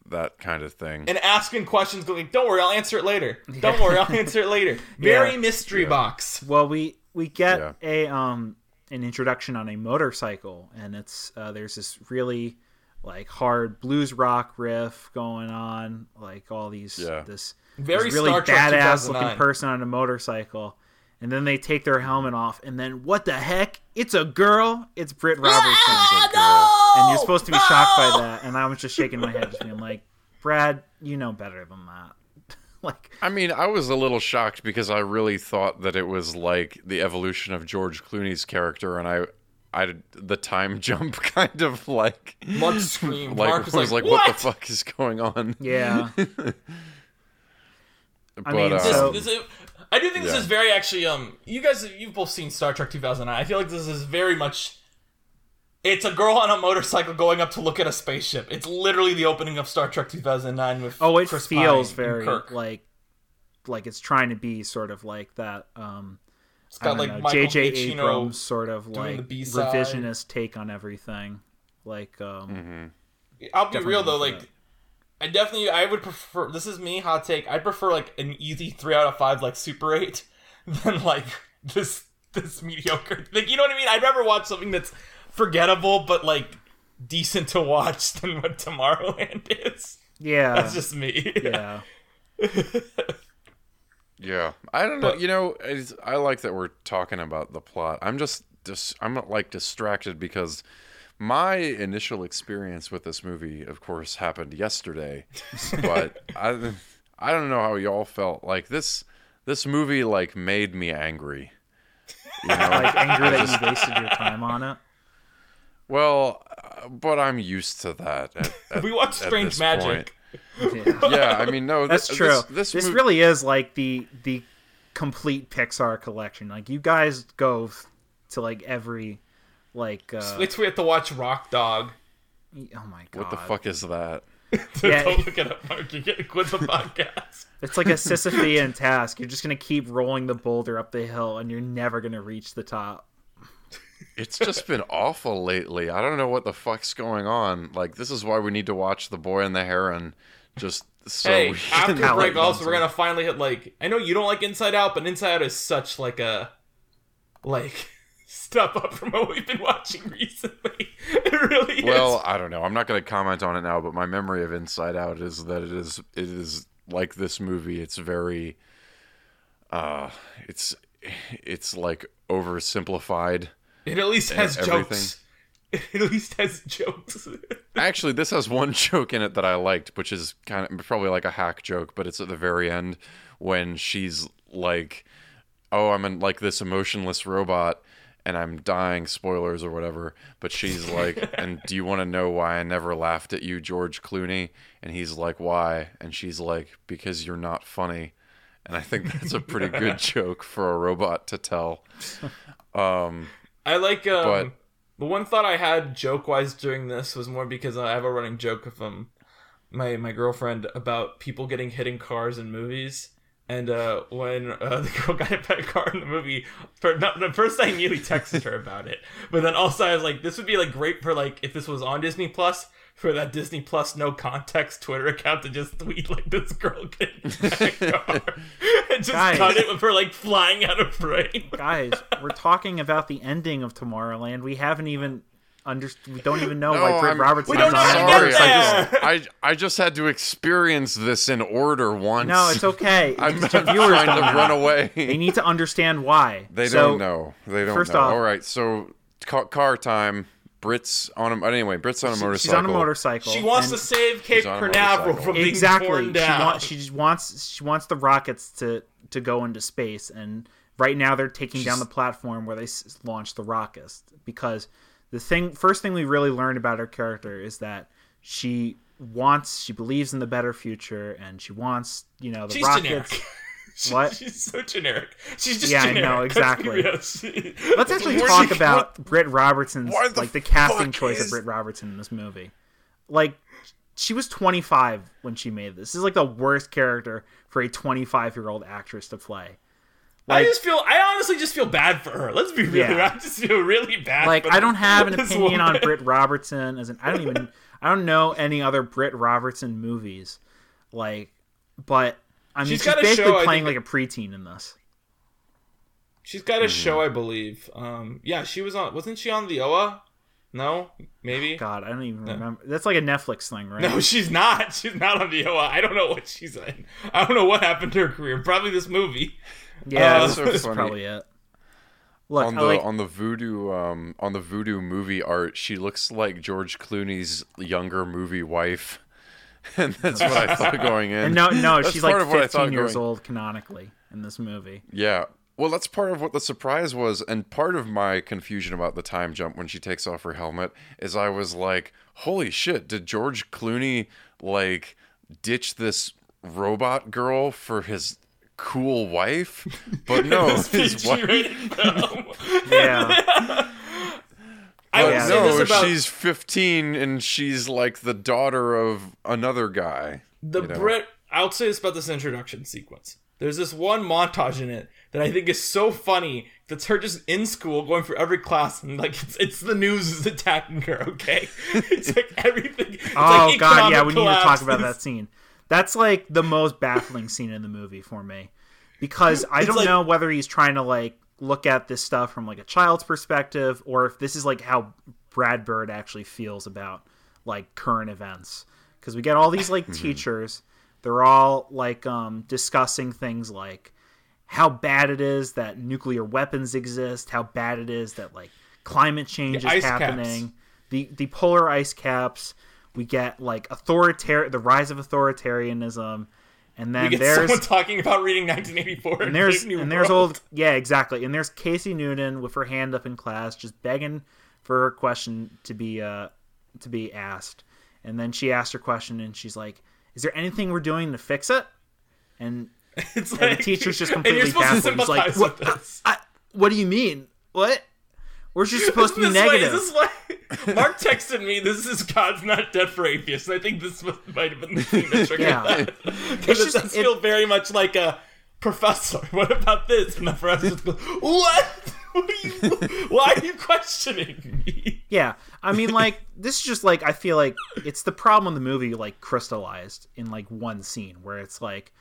that kind of thing. and asking questions, going, "Don't worry, I'll answer it later. Don't worry, I'll answer it later." Very Yeah. mystery box. Well, we we get Yeah. a um an introduction on a motorcycle, and it's uh, there's this really like hard blues rock riff going on, like all these Yeah. this Very this really Star Trek badass looking person on a motorcycle. And then they take their helmet off, and then what the heck? It's a girl. It's Britt Robertson. Ah, no! and you're supposed to be shocked by that. And I was just shaking my head, just being like, "Brad, you know better than that." like, I mean, I was a little shocked because I really thought that it was like the evolution of George Clooney's character, and I, I the time jump kind of like, Mark screamed. like Mark was, was like, like, "What?" what the fuck is going on? yeah, But mean, uh, This, So- this is- I do think this is very actually. Um, you guys, you've both seen Star Trek 2009. I feel like this is very much. It's a girl on a motorcycle going up to look at a spaceship. It's literally the opening of Star Trek 2009 with. Oh, it Chris feels Pine and very like like it's trying to be sort of like that. Um, It's I got don't like J.J. Giacchino. Abrams sort of like the revisionist take on everything. Like, um, Mm-hmm. I'll be real though, like that. I definitely I would prefer this is me hot take. I'd prefer like an easy three out of five like Super Eight than like this this mediocre. Like you know what I mean? I'd rather watch something that's forgettable but like decent to watch than what Tomorrowland is. yeah, That's just me. yeah, Yeah, I don't know. But- you know, I like that we're talking about the plot. I'm just, dis, I'm like distracted because my initial experience with this movie, of course, happened yesterday. but I, I don't know how y'all felt. Like this, this movie like made me angry. You know, like angry that you wasted your time on it. well, uh, but I'm used to that. At, at- we watched Strange Magic. point. Yeah. Yeah, I mean, no, That's thi- true. This, This, this, mov- really is like the the complete Pixar collection. Like you guys go to like every like uh, Wait till we have to watch Rock Dog. oh my god, what the fuck is that? Yeah. Don't look it up, Mark. You get to quit the podcast. It's like a Sisyphean task. You're just gonna keep rolling the boulder up the hill, and you're never gonna reach the top. It's just been awful lately. I don't know what the fuck's going on. Like, this is why we need to watch The Boy and the Heron. Just so hey, we after How break, like also we're gonna finally hit like I know you don't like Inside Out, but Inside Out is such like a like step up from what we've been watching recently. It really Well, is. I don't know. I'm not going to comment on it now, but my memory of Inside Out is that it is it is like this movie. It's very uh it's it's like oversimplified. It at least has everything. jokes. It at least has jokes. Actually, this has one joke in it that I liked, which is kind of probably like a hack joke, but it's at the very end when she's like, "Oh, I'm in like this emotionless robot and I'm dying, spoilers or whatever." But she's like, "And do you want to know why I never laughed at you, George Clooney?" And he's like, "Why?" And she's like, "Because you're not funny." And I think that's a pretty good joke for a robot to tell. Um, I like um But- the one thought I had joke wise during this was more because I have a running joke with um my my girlfriend about people getting hit in cars in movies. And uh, when uh, the girl got hit by a car in the movie, for not, the first I immediately texted her about it, but then also I was like, this would be like great for like if this was on Disney Plus for that Disney Plus no context Twitter account to just tweet like this girl getting hit by a car and just Guys. cut it with her like flying out of frame. Guys, we're talking about the ending of Tomorrowland. We haven't even under. We don't even know No, why Britt I'm- Robertson don't is on how sorry. get. I just I I just had to experience this in order once. No, it's okay. I'm, It's I'm viewers trying to know. run away. They need to understand why. They So, don't know. They don't first know. off- All right, so ca- car time. Brit's on a anyway. Brit's on a motorcycle. She's on a motorcycle. She wants to save Cape on Canaveral from being exactly. torn She down. wants. She just wants. She wants the rockets to to go into space, and right now they're taking down the platform where they s- launch the rockets because the thing. First thing we really learned about her character is that she wants. She believes in the better future, and she wants. You know the She's rockets. generic. What? She's so generic. She's just Yeah, I know, exactly. Let's actually talk about Britt Robertson's the like the casting choice is- of Britt Robertson in this movie. Like she was 25 when she made this. This is like the worst character for a 25 year old actress to play. I just feel. I honestly just feel bad for her. Let's be real. Yeah. I just feel really bad. like for I don't have an this opinion on. Britt Robertson as an I don't even I don't know any other Britt Robertson movies. Like but I mean She's she's, got basically show, playing think- like a preteen in this. She's got a Mm-hmm. show, I believe. Um, yeah, she was on. Wasn't she on the OA? No, maybe. God, I don't even remember. That's like a Netflix thing, right? No, she's not. She's not on the OA. I don't know what she's in. I don't know what happened to her career. Probably this movie. Yeah, Uh, that's, so that's funny. probably it. Look, on the like on the voodoo um on the voodoo movie art, she looks like George Clooney's younger movie wife, and that's what I thought going in. and no no, That's she's like of what I thought 15 years going- old canonically in this movie. Yeah. Well, that's part of what the surprise was, and part of my confusion about the time jump when she takes off her helmet is I was like, "Holy shit! Did George Clooney like ditch this robot girl for his cool wife?" But no, his wife. PG-rated. Yeah. I would Yeah. say No, this about she's 15 and she's like the daughter of another guy. the you know. Brit. I'll say this about this introduction sequence. There's this one montage in it that I think is so funny. That's her just in school going for every class and like it's, it's the news is attacking her. Okay, it's like everything. It's Oh like god, yeah, economic we need to talk about that scene. That's like the most baffling scene in the movie for me. Because I don't like- know whether he's trying to like look at this stuff from like a child's perspective or if this is like how Brad Bird actually feels about like current events. Cuz we get all these like teachers, they're all like um discussing things like how bad it is that nuclear weapons exist, how bad it is that like climate change The is ice caps. happening, the the polar ice caps. We get like authoritarian, the rise of authoritarianism, and then We get there's someone talking about reading 1984 and there's and there's old yeah exactly, and there's Casey Noonan with her hand up in class, just begging for her question to be uh to be asked, and then she asked her question, and she's like, "Is there anything we're doing to fix it?" And It's and like, the teacher's just completely baffled. Like, what, this. I, what do you mean? What? We're just supposed to be Is this why- negative. is this Mark texted me? This is God's not dead for atheists. I think this might have been the thing that triggered Yeah. that. Because it does it- feel very much like a professor. What about this? And the professor goes, "What? What are you? Why are you questioning me?" Yeah, I mean, like this is just like I feel like it's the problem in the movie like crystallized in like one scene where it's like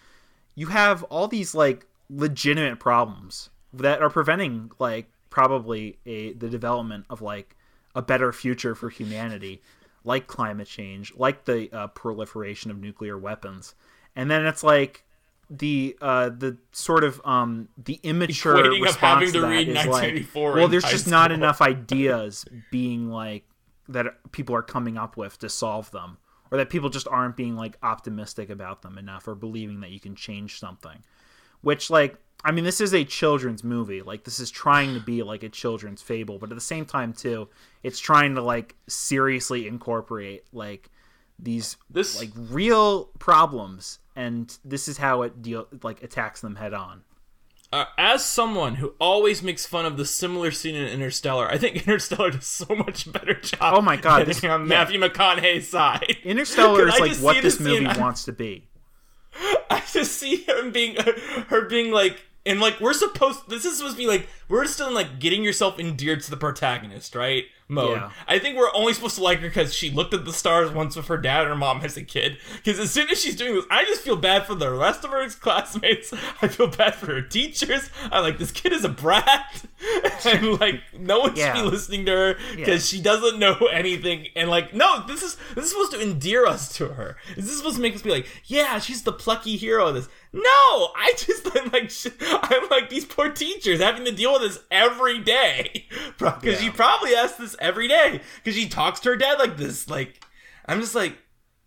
you have all these like legitimate problems that are preventing like probably a the development of like a better future for humanity, like climate change, like the uh, proliferation of nuclear weapons, and then it's like the uh the sort of um the immature Equating response to to that is 1984 like well there's just not school. enough ideas being like that people are coming up with to solve them or that people just aren't being like optimistic about them enough or believing that you can change something which like i mean this is a children's movie like this is trying to be like a children's fable but at the same time too it's trying to like seriously incorporate like these This- like real problems and this is how it deal like attacks them head on Uh, as someone who always makes fun of the similar scene in Interstellar, I think Interstellar does so much better job. Oh my God, this- on yeah. Matthew McConaughey's side. interstellar is like what this movie scene? Wants to be I just see him being her being like and like we're supposed this is supposed to be like we're still in like getting yourself endeared to the protagonist, right? Mode. Yeah. I think we're only supposed to like her because she looked at the stars once with her dad and her mom as a kid. Because as soon as she's doing this, I just feel bad for the rest of her classmates. I feel bad for her teachers. I'm like, this kid is a brat, and like no one should be listening to her because she doesn't know anything. And like, no, this is this is supposed to endear us to her. This is supposed to make us be like, yeah, she's the plucky hero of this. No, I just I'm like I'm like these poor teachers having to deal with this every day because she probably asks this every day because she talks to her dad like this. Like, I'm just like.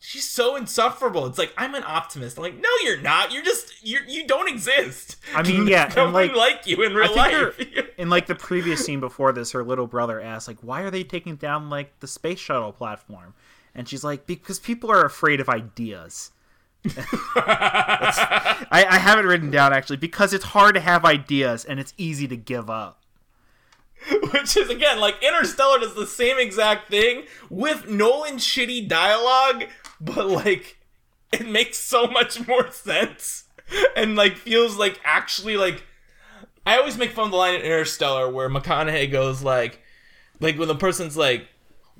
She's so insufferable. It's like I'm an optimist. I'm like, no, you're not. You're just you. You don't exist. I mean, yeah, no and, like, like you in real life. in like the previous scene before this, her little brother asks like, why are they taking down like the space shuttle platform? And she's like, because people are afraid of ideas. I, I have it written down actually because it's hard to have ideas and it's easy to give up. Which is again like Interstellar does the same exact thing with Nolan shitty dialogue, but like it makes so much more sense and like feels like actually like I always make fun of the line in Interstellar where McConaughey goes like, like when the person's like,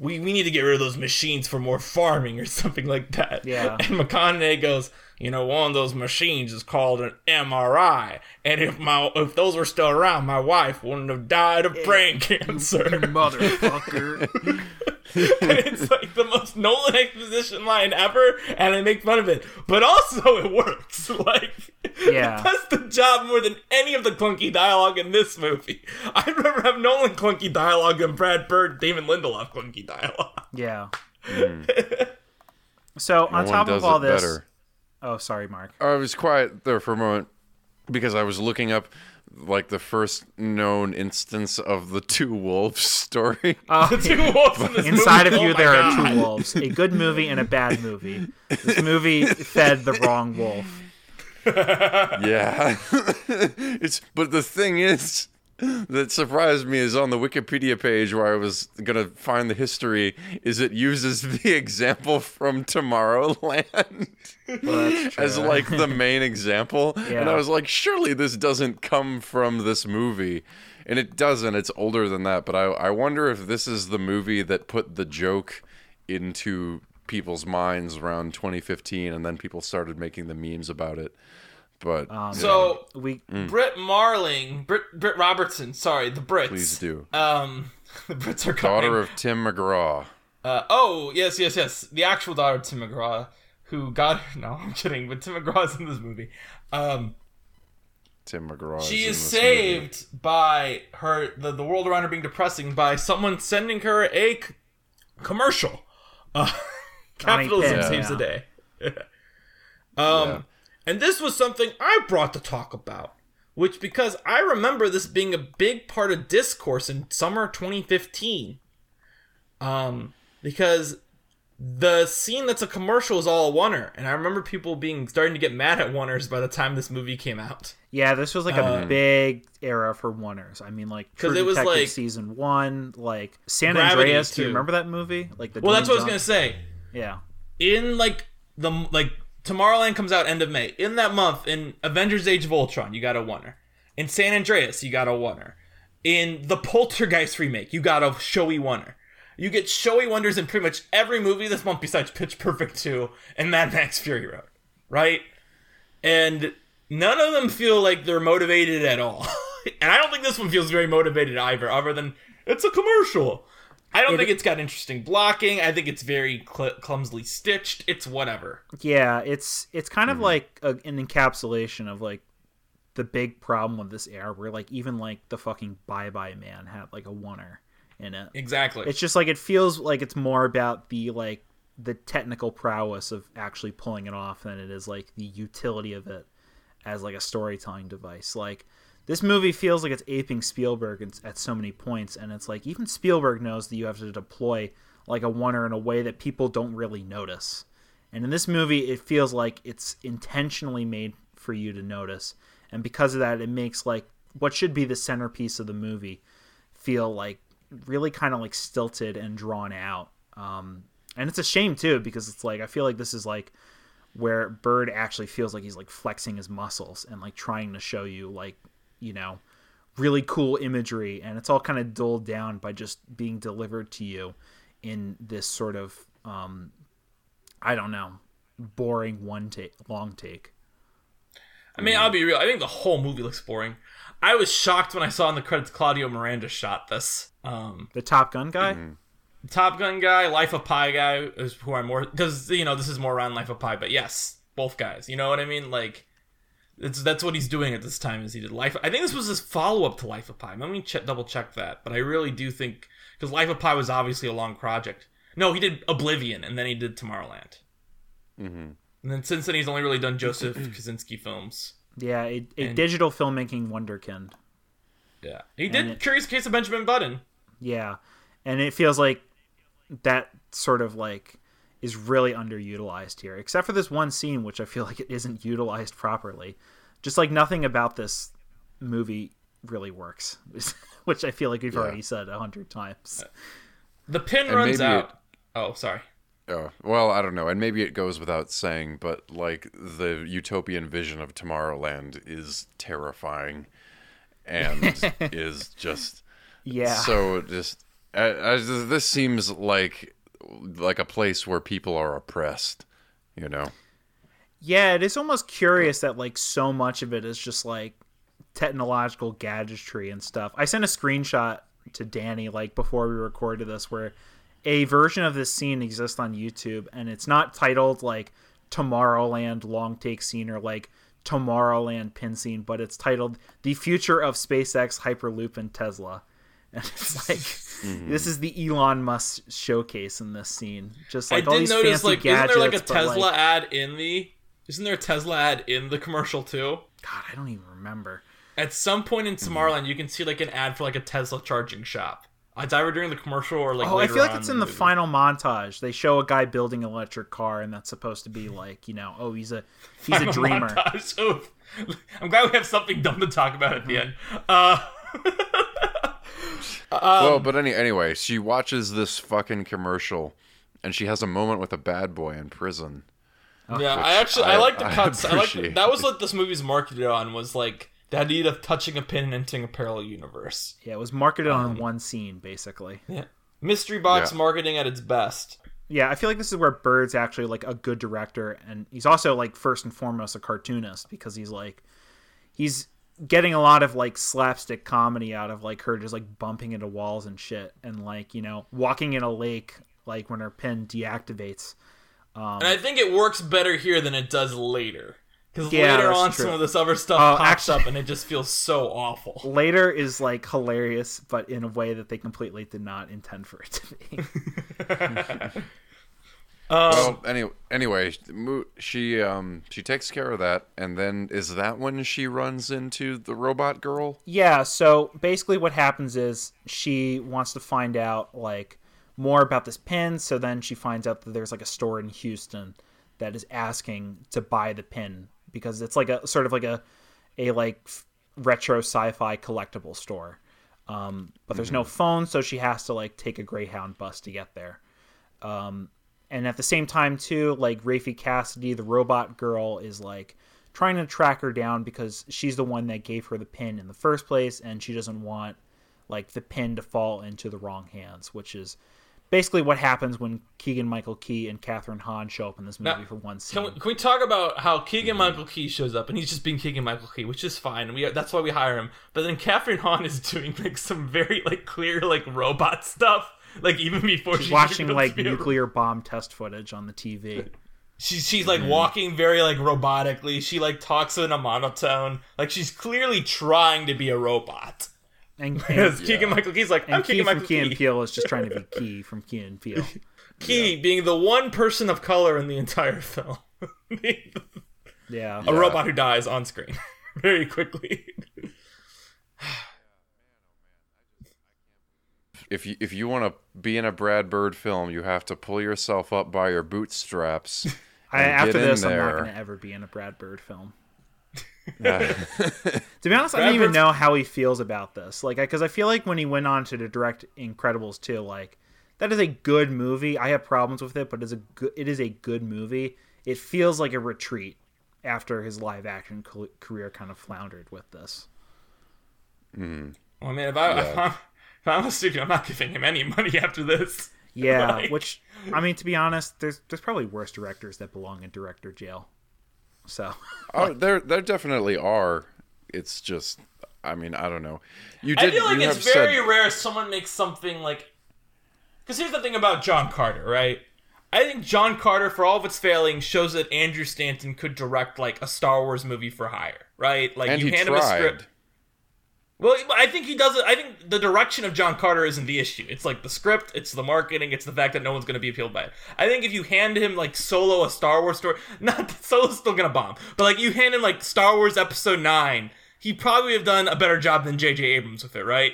we, we need to get rid of those machines for more farming or something like that. Yeah. And McConaughey goes, you know, one of those machines is called an MRI, and if my if those were still around, my wife wouldn't have died of eh, brain cancer. Motherfucker. it's like the most Nolan exposition line ever, and I make fun of it. But also, it works. Like, Yeah. it does the job more than any of the clunky dialogue in this movie. I'd rather have Nolan clunky dialogue than Brad Bird, Damon Lindelof clunky dialogue. yeah. Hmm. So on No one top of all this, better. oh sorry, Mark. I was quiet there for a moment because I was looking up like the first known instance of the two wolves story. Uh, the two wolves in this Inside movie, of oh you, my there are two wolves: a good movie and a bad movie. This movie fed the wrong wolf. yeah. it's but the thing is that surprised me is on the Wikipedia page where I was gonna find the history is it uses the example from Tomorrowland as like the main example. And I was like, surely this doesn't come from this movie. And it doesn't. It's older than that. But I, I wonder if this is the movie that put the joke into people's minds around 2015 and then people started making the memes about it. But Um, So, We Brit Marling, Britt, Britt Robertson, sorry, the Brits. please do. Um, the Brits are coming. Daughter of Tim McGraw. Uh, oh, yes, yes, yes. The actual daughter of Tim McGraw, who got. No, I'm kidding, but Tim McGraw's in this movie. Um, Tim McGraw. she in is this movie. saved by her, the, the world around her being depressing, by someone sending her a c- commercial. Uh, capitalism pin, saves yeah. the day. um, Yeah. And this was something I brought to talk about, which because I remember this being a big part of discourse in summer 2015. Um, because the scene that's a commercial is all a oneer, and I remember people being starting to get mad at oneers by the time this movie came out. yeah, this was like a Uh, big era for oneers. I mean, like 'Cause True it was Detective like- season one, like San Gravity, Andreas. Do you remember that movie? Like the Well, that's what I was gonna say. Yeah, in like the like Tomorrowland comes out end of May. In that month, in Avengers: Age of Ultron, you got a oneer. In San Andreas, you got a oneer. In the Poltergeist remake, you got a showy oneer. You get showy oneers in pretty much every movie this month besides Pitch Perfect 2 and Mad Max Fury Road, right? And none of them feel like they're motivated at all. and I don't think this one feels very motivated either, other than it's a commercial. I don't think it's got interesting blocking. I think it's very cl- clumsily stitched. It's whatever. yeah. It's it's kind Mm-hmm. of like a, an encapsulation of like the big problem with this era, where like even like the fucking Bye Bye Man had like a oneer in it. Exactly. It's just like it feels like it's more about the like the technical prowess of actually pulling it off than it is like the utility of it as like a storytelling device. Like this movie feels like it's aping Spielberg at so many points, and it's like even Spielberg knows that you have to deploy like a oneer in a way that people don't really notice. And in this movie, it feels like it's intentionally made for you to notice, and because of that, it makes like what should be the centerpiece of the movie feel like really kind of like stilted and drawn out. Um, and it's a shame too because it's like I feel like this is like where Bird actually feels like he's like flexing his muscles and like trying to show you like you know really cool imagery and it's all kind of dulled down by just being delivered to you in this sort of um I don't know boring one take long take. I mean, I'll be real. I think the whole movie looks boring. I was shocked when I saw in the credits Claudio Miranda shot this. Um, The Top Gun guy? Top Gun guy, Life of Pi guy is who I'm more because you know this is more around Life of Pi, but yes, both guys. You know what I mean? Like, it's that's what he's doing at this time. Is he did Life? I think this was his follow up to Life of Pi. Let me check, double check that. But I really do think because Life of Pi was obviously a long project. No, he did Oblivion and then he did Tomorrowland. Mm-hmm. And then since then he's only really done Joseph Kosinski films. Yeah, a, a And- digital filmmaking wonderkind. Yeah, he did it- Curious Case of Benjamin Button. Yeah. And it feels like that sort of like is really underutilized here, except for this one scene, which I feel like it isn't utilized properly. Just like nothing about this movie really works, which I feel like we've Yeah. already said a hundred times. The pin And runs maybe out. Oh, sorry. Oh, well, I don't know. And maybe it goes without saying, but like the utopian vision of Tomorrowland is terrifying. and is just Yeah. so just uh, uh, this seems like like a place where people are oppressed, you know. Yeah, it is almost curious that like so much of it is just like technological gadgetry and stuff. I sent a screenshot to Danny like before we recorded this where a version of this scene exists on YouTube and it's not titled like Tomorrowland long take scene or like Tomorrowland pin scene, but it's titled The Future of SpaceX Hyperloop and Tesla. And it's like Mm-hmm. this is the Elon Musk showcase in this scene. Just like I all did these notice fancy like gadgets, isn't there like a Tesla like- ad in the isn't there a Tesla ad in the commercial too? God, I don't even remember. At some point in Mm-hmm. Tomorrowland, you can see like an ad for like a Tesla charging shop. It's either during the commercial or like. Oh, I feel like it's in the movie. final montage. They show a guy building an electric car, and that's supposed to be like, you know, oh, he's a he's a dreamer. montage of- I'm glad we have something dumb to talk about at the Mm-hmm. end. Uh, well, Um, but any anyway, she watches this fucking commercial, and she has a moment with a bad boy in prison. yeah, I actually I, I- like the I cuts. I like appreciate. that was what this movie's marketed on was like the idea of touching a pin and entering a parallel universe. Yeah, it was marketed Um, on one scene, basically. Yeah, mystery box Yeah. marketing at its best. Yeah, I feel like this is where Bird's actually like a good director, and he's also like first and foremost a cartoonist because he's like he's getting a lot of like slapstick comedy out of like her just like bumping into walls and shit, and like you know walking in a lake like when her pen deactivates. Um, and I think it works better here than it does later. Because Yeah, later on, true. some of this other stuff Oh, pops actually- up and it just feels so awful. Later is like hilarious, but in a way that they completely did not intend for it to be. Um, Well, anyway, anyway, she um she takes care of that, and then is that when she runs into the robot girl? Yeah, so basically what happens is she wants to find out like more about this pin, so then she finds out that there's like a store in Houston that is asking to buy the pin because it's like a sort of like a a like retro sci-fi collectible store. Um, but there's no phone, so she has to like take a Greyhound bus to get there. Um, and at the same time too like Raffey Cassidy the robot girl is like trying to track her down because she's the one that gave her the pin in the first place and she doesn't want like the pin to fall into the wrong hands which is basically what happens when Keegan Michael Key and Kathryn Hahn show up in this movie Now, for one scene Can we, can we talk about how Keegan mm-hmm. Michael Key shows up and he's just being Keegan Michael Key, which is fine. We that's why we hire him. But then Kathryn Hahn is doing like some very like clear like robot stuff. Like even before she's she watching like a- nuclear bomb test footage on the TV She's she's like walking very like robotically. She like talks in a monotone. Like she's clearly trying to be a robot. and, Because and, Keegan Michael Key's like I'm and Key Keegan from Michael Key and Key. Peele is just trying to be Key from Key and Peele Key being the one person of color in the entire film. Yeah. A yeah robot who dies on screen very quickly. If you if you want to be in a Brad Bird film, you have to pull yourself up by your bootstraps. I, after get in this, I'm not going to ever be in a Brad Bird film. Yeah. To be honest, I don't even Bird's- know how he feels about this. Like, because I feel like when he went on to direct Incredibles 2, like that is a good movie. I have problems with it, but it's a good. It is a good movie. It feels like a retreat after his live action co- career kind of floundered with this. Hmm. Well, I mean, if, I, if, I'm, if I'm a studio, I'm not giving him any money after this. Yeah, Like- which I mean, to be honest, there's there's probably worse directors that belong in director jail. So oh, there there definitely are. It's just, I mean, I don't know. You did. I feel like you it's very said, rare someone makes something like. Because here's the thing about John Carter, right? I think John Carter, for all of its failings, shows that Andrew Stanton could direct like a Star Wars movie for hire, right? Like and you he hand him a script. Tried. Well, I think he does it. I think the direction of John Carter isn't the issue. It's like the script, it's the marketing, it's the fact that no one's going to be appealed by it. I think if you hand him like Solo a Star Wars story, not that Solo's still going to bomb, but like you hand him like Star Wars Episode Nine, he probably have done a better job than J.J. Abrams with it, right?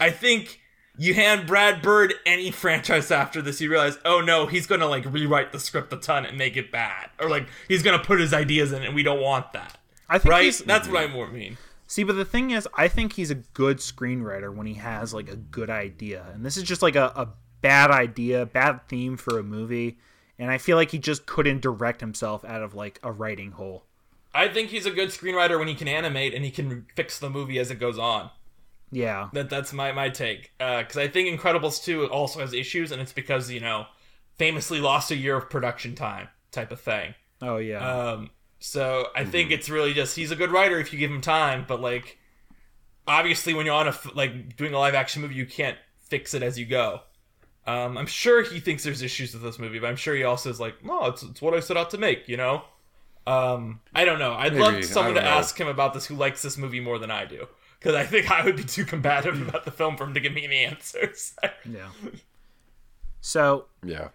I think you hand Brad Bird any franchise after this, you realize, oh no, he's going to like rewrite the script a ton and make it bad, or like he's going to put his ideas in, and we don't want that, I think right? he's That's what I more mean. See, but the thing is, I think he's a good screenwriter when he has like a good idea, and this is just like a, a bad idea, bad theme for a movie, and I feel like he just couldn't direct himself out of like a writing hole. I think he's a good screenwriter when he can animate and he can fix the movie as it goes on. Yeah. That that's my my take. Because I think Incredibles two also has issues, and it's because you know famously lost a year of production time type of thing. Oh yeah. Um, so I think it's really just he's a good writer if you give him time, but like obviously when you're on a like doing a live action movie, you can't fix it as you go. Um, I'm sure he thinks there's issues with this movie, but I'm sure he also is like, no, it's, it's what I set out to make, you know. Um, I don't know. I'd Maybe. love someone to know. ask him about this who likes this movie more than I do, because I think I would be too combative about the film for him to give me any answers. yeah. So Yeah.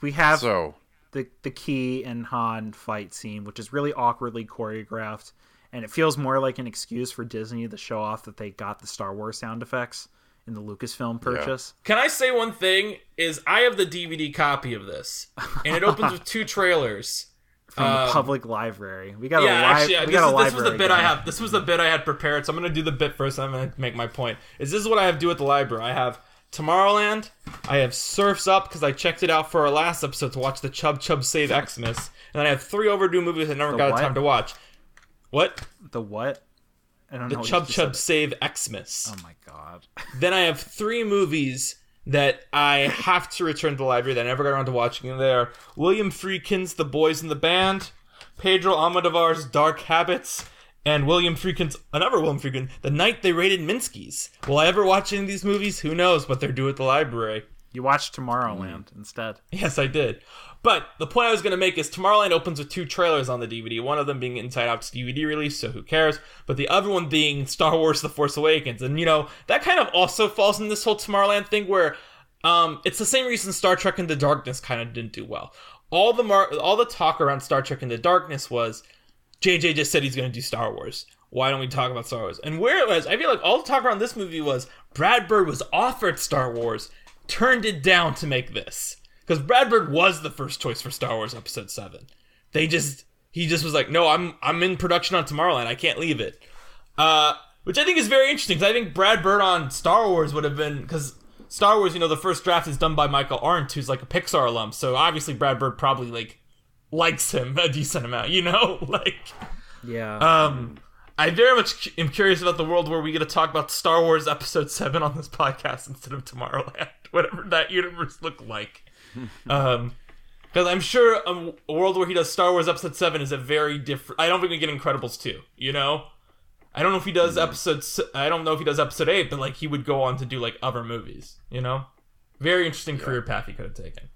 we have So the the key and Hahn fight scene, which is really awkwardly choreographed, and it feels more like an excuse for Disney to show off that they got the Star Wars sound effects in the Lucasfilm purchase. Can I say one thing? Is I have the DVD copy of this, and it opens with two trailers. From Um, the public library, we got yeah, a li- actually, we this, got a library. this was the bit I have. This was the bit I had prepared. So I'm gonna do the bit first. I'm gonna make my point. Is this is what I have to do at the library? I have Tomorrowland. I have Surfs Up because I checked it out for our last episode to watch the Chub Chub Save Xmas, and then I have three overdue movies I never The got what? time to watch. What? The what? I don't The know. you Chub Chub. Save Xmas. Oh my god. Then I have three movies that I have to return to the library that I never got around to watching. And they are William Friedkin's The Boys in the Band, Pedro Almodovar's Dark Habits, and William Friedkin's another William Friedkin, The Night They Raided Minsky's. Will I ever watch any of these movies? Who knows? what they're due at the library. You watched Tomorrowland Mm. instead. Yes, I did. But the point I was going to make is Tomorrowland opens with two trailers on the DVD. One of them being Inside Out's DVD release, so who cares? But the other one being Star Wars: The Force Awakens, and you know that kind of also falls in this whole Tomorrowland thing where um, it's the same reason Star Trek Into the Darkness kind of didn't do well. All the mar- all the talk around Star Trek Into the Darkness was JJ just said he's going to do Star Wars. Why don't we talk about Star Wars? And where it was, I feel like all the talk around this movie was Brad Bird was offered Star Wars, turned it down to make this. Because Brad Bird was the first choice for Star Wars Episode 7. They just, he just was like, no, I'm, I'm in production on Tomorrowland. I can't leave it. Uh, which I think is very interesting because I think Brad Bird on Star Wars would have been, because Star Wars, you know, the first draft is done by Michael Arndt, who's like a Pixar alum. So obviously Brad Bird probably like likes him a decent amount, you know? like, Yeah. um, I very much am curious about the world where we get to talk about Star Wars Episode Seven on this podcast instead of Tomorrowland, whatever that universe looked like. um, because I'm sure a, a world where he does Star Wars Episode Seven is a very different. I don't think we get Incredibles two. You know, I don't know if he does episode. I don't know if he does Episode Eight, but like he would go on to do like other movies. You know, very interesting career path he could have taken.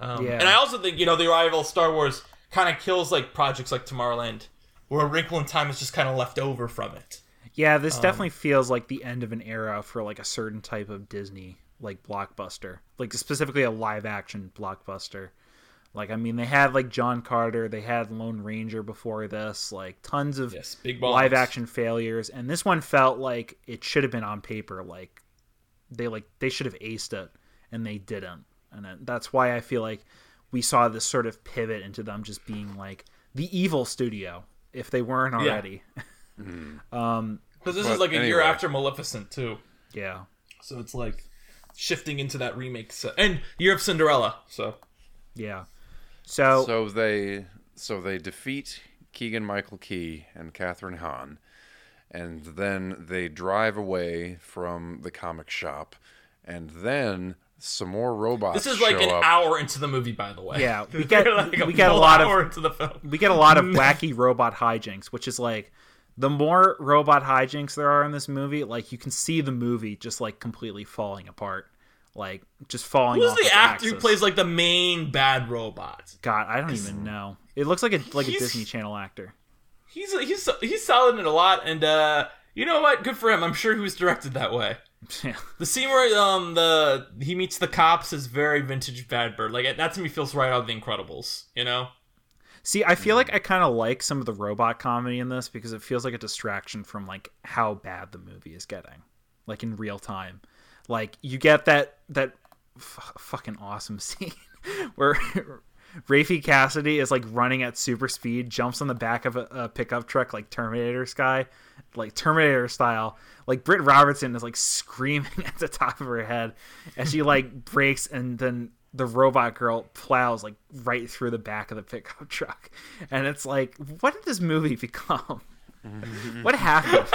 Um, Yeah. And I also think you know the arrival of Star Wars kind of kills like projects like Tomorrowland, where A Wrinkle in Time is just kind of left over from it. yeah, this um, definitely feels like the end of an era for like a certain type of Disney like blockbuster. Like specifically a live action blockbuster. Like I mean they had like John Carter, they had Lone Ranger before this, like tons of Yes, live action failures and this one felt like it should have been on paper like they like they should have aced it and they didn't and that's why i feel like we saw this sort of pivot into them just being like the evil studio if they weren't already. Um Because this But is like a year after Maleficent too, yeah. So it's like shifting into that remake set. and year of Cinderella. So. Yeah. So, so they so they defeat Keegan Michael Key and Kathryn Hahn, and then they drive away from the comic shop, and then some more robots. this is like an up. hour into the movie, by the way. Yeah, we get- like we get a full lot of- into the film. we get a lot of wacky robot hijinks which is like the more robot hijinks there are in this movie like you can see the movie just like completely falling apart like just falling Who's off the its actor who plays like the main bad robot? God, I don't even know. It looks like a like a Disney Channel actor. He's he's he's solid in it a lot, and uh, you know what? Good for him. I'm sure he was directed that way. Yeah. The scene where um the he meets the cops is very vintage Brad Bird. Like that to me feels right out of The Incredibles. You know? See, I feel like I kind of like some of the robot comedy in this because it feels like a distraction from like how bad the movie is getting, like in real time. Like you get that that f- fucking awesome scene where Raffey Cassidy is like running at super speed, jumps on the back of a, a pickup truck like Terminator Sky, like Terminator style. Like Britt Robertson is like screaming at the top of her head as she like breaks and then the robot girl plows like right through the back of the pickup truck, and it's like, what did this movie become? Mm-hmm. what happened?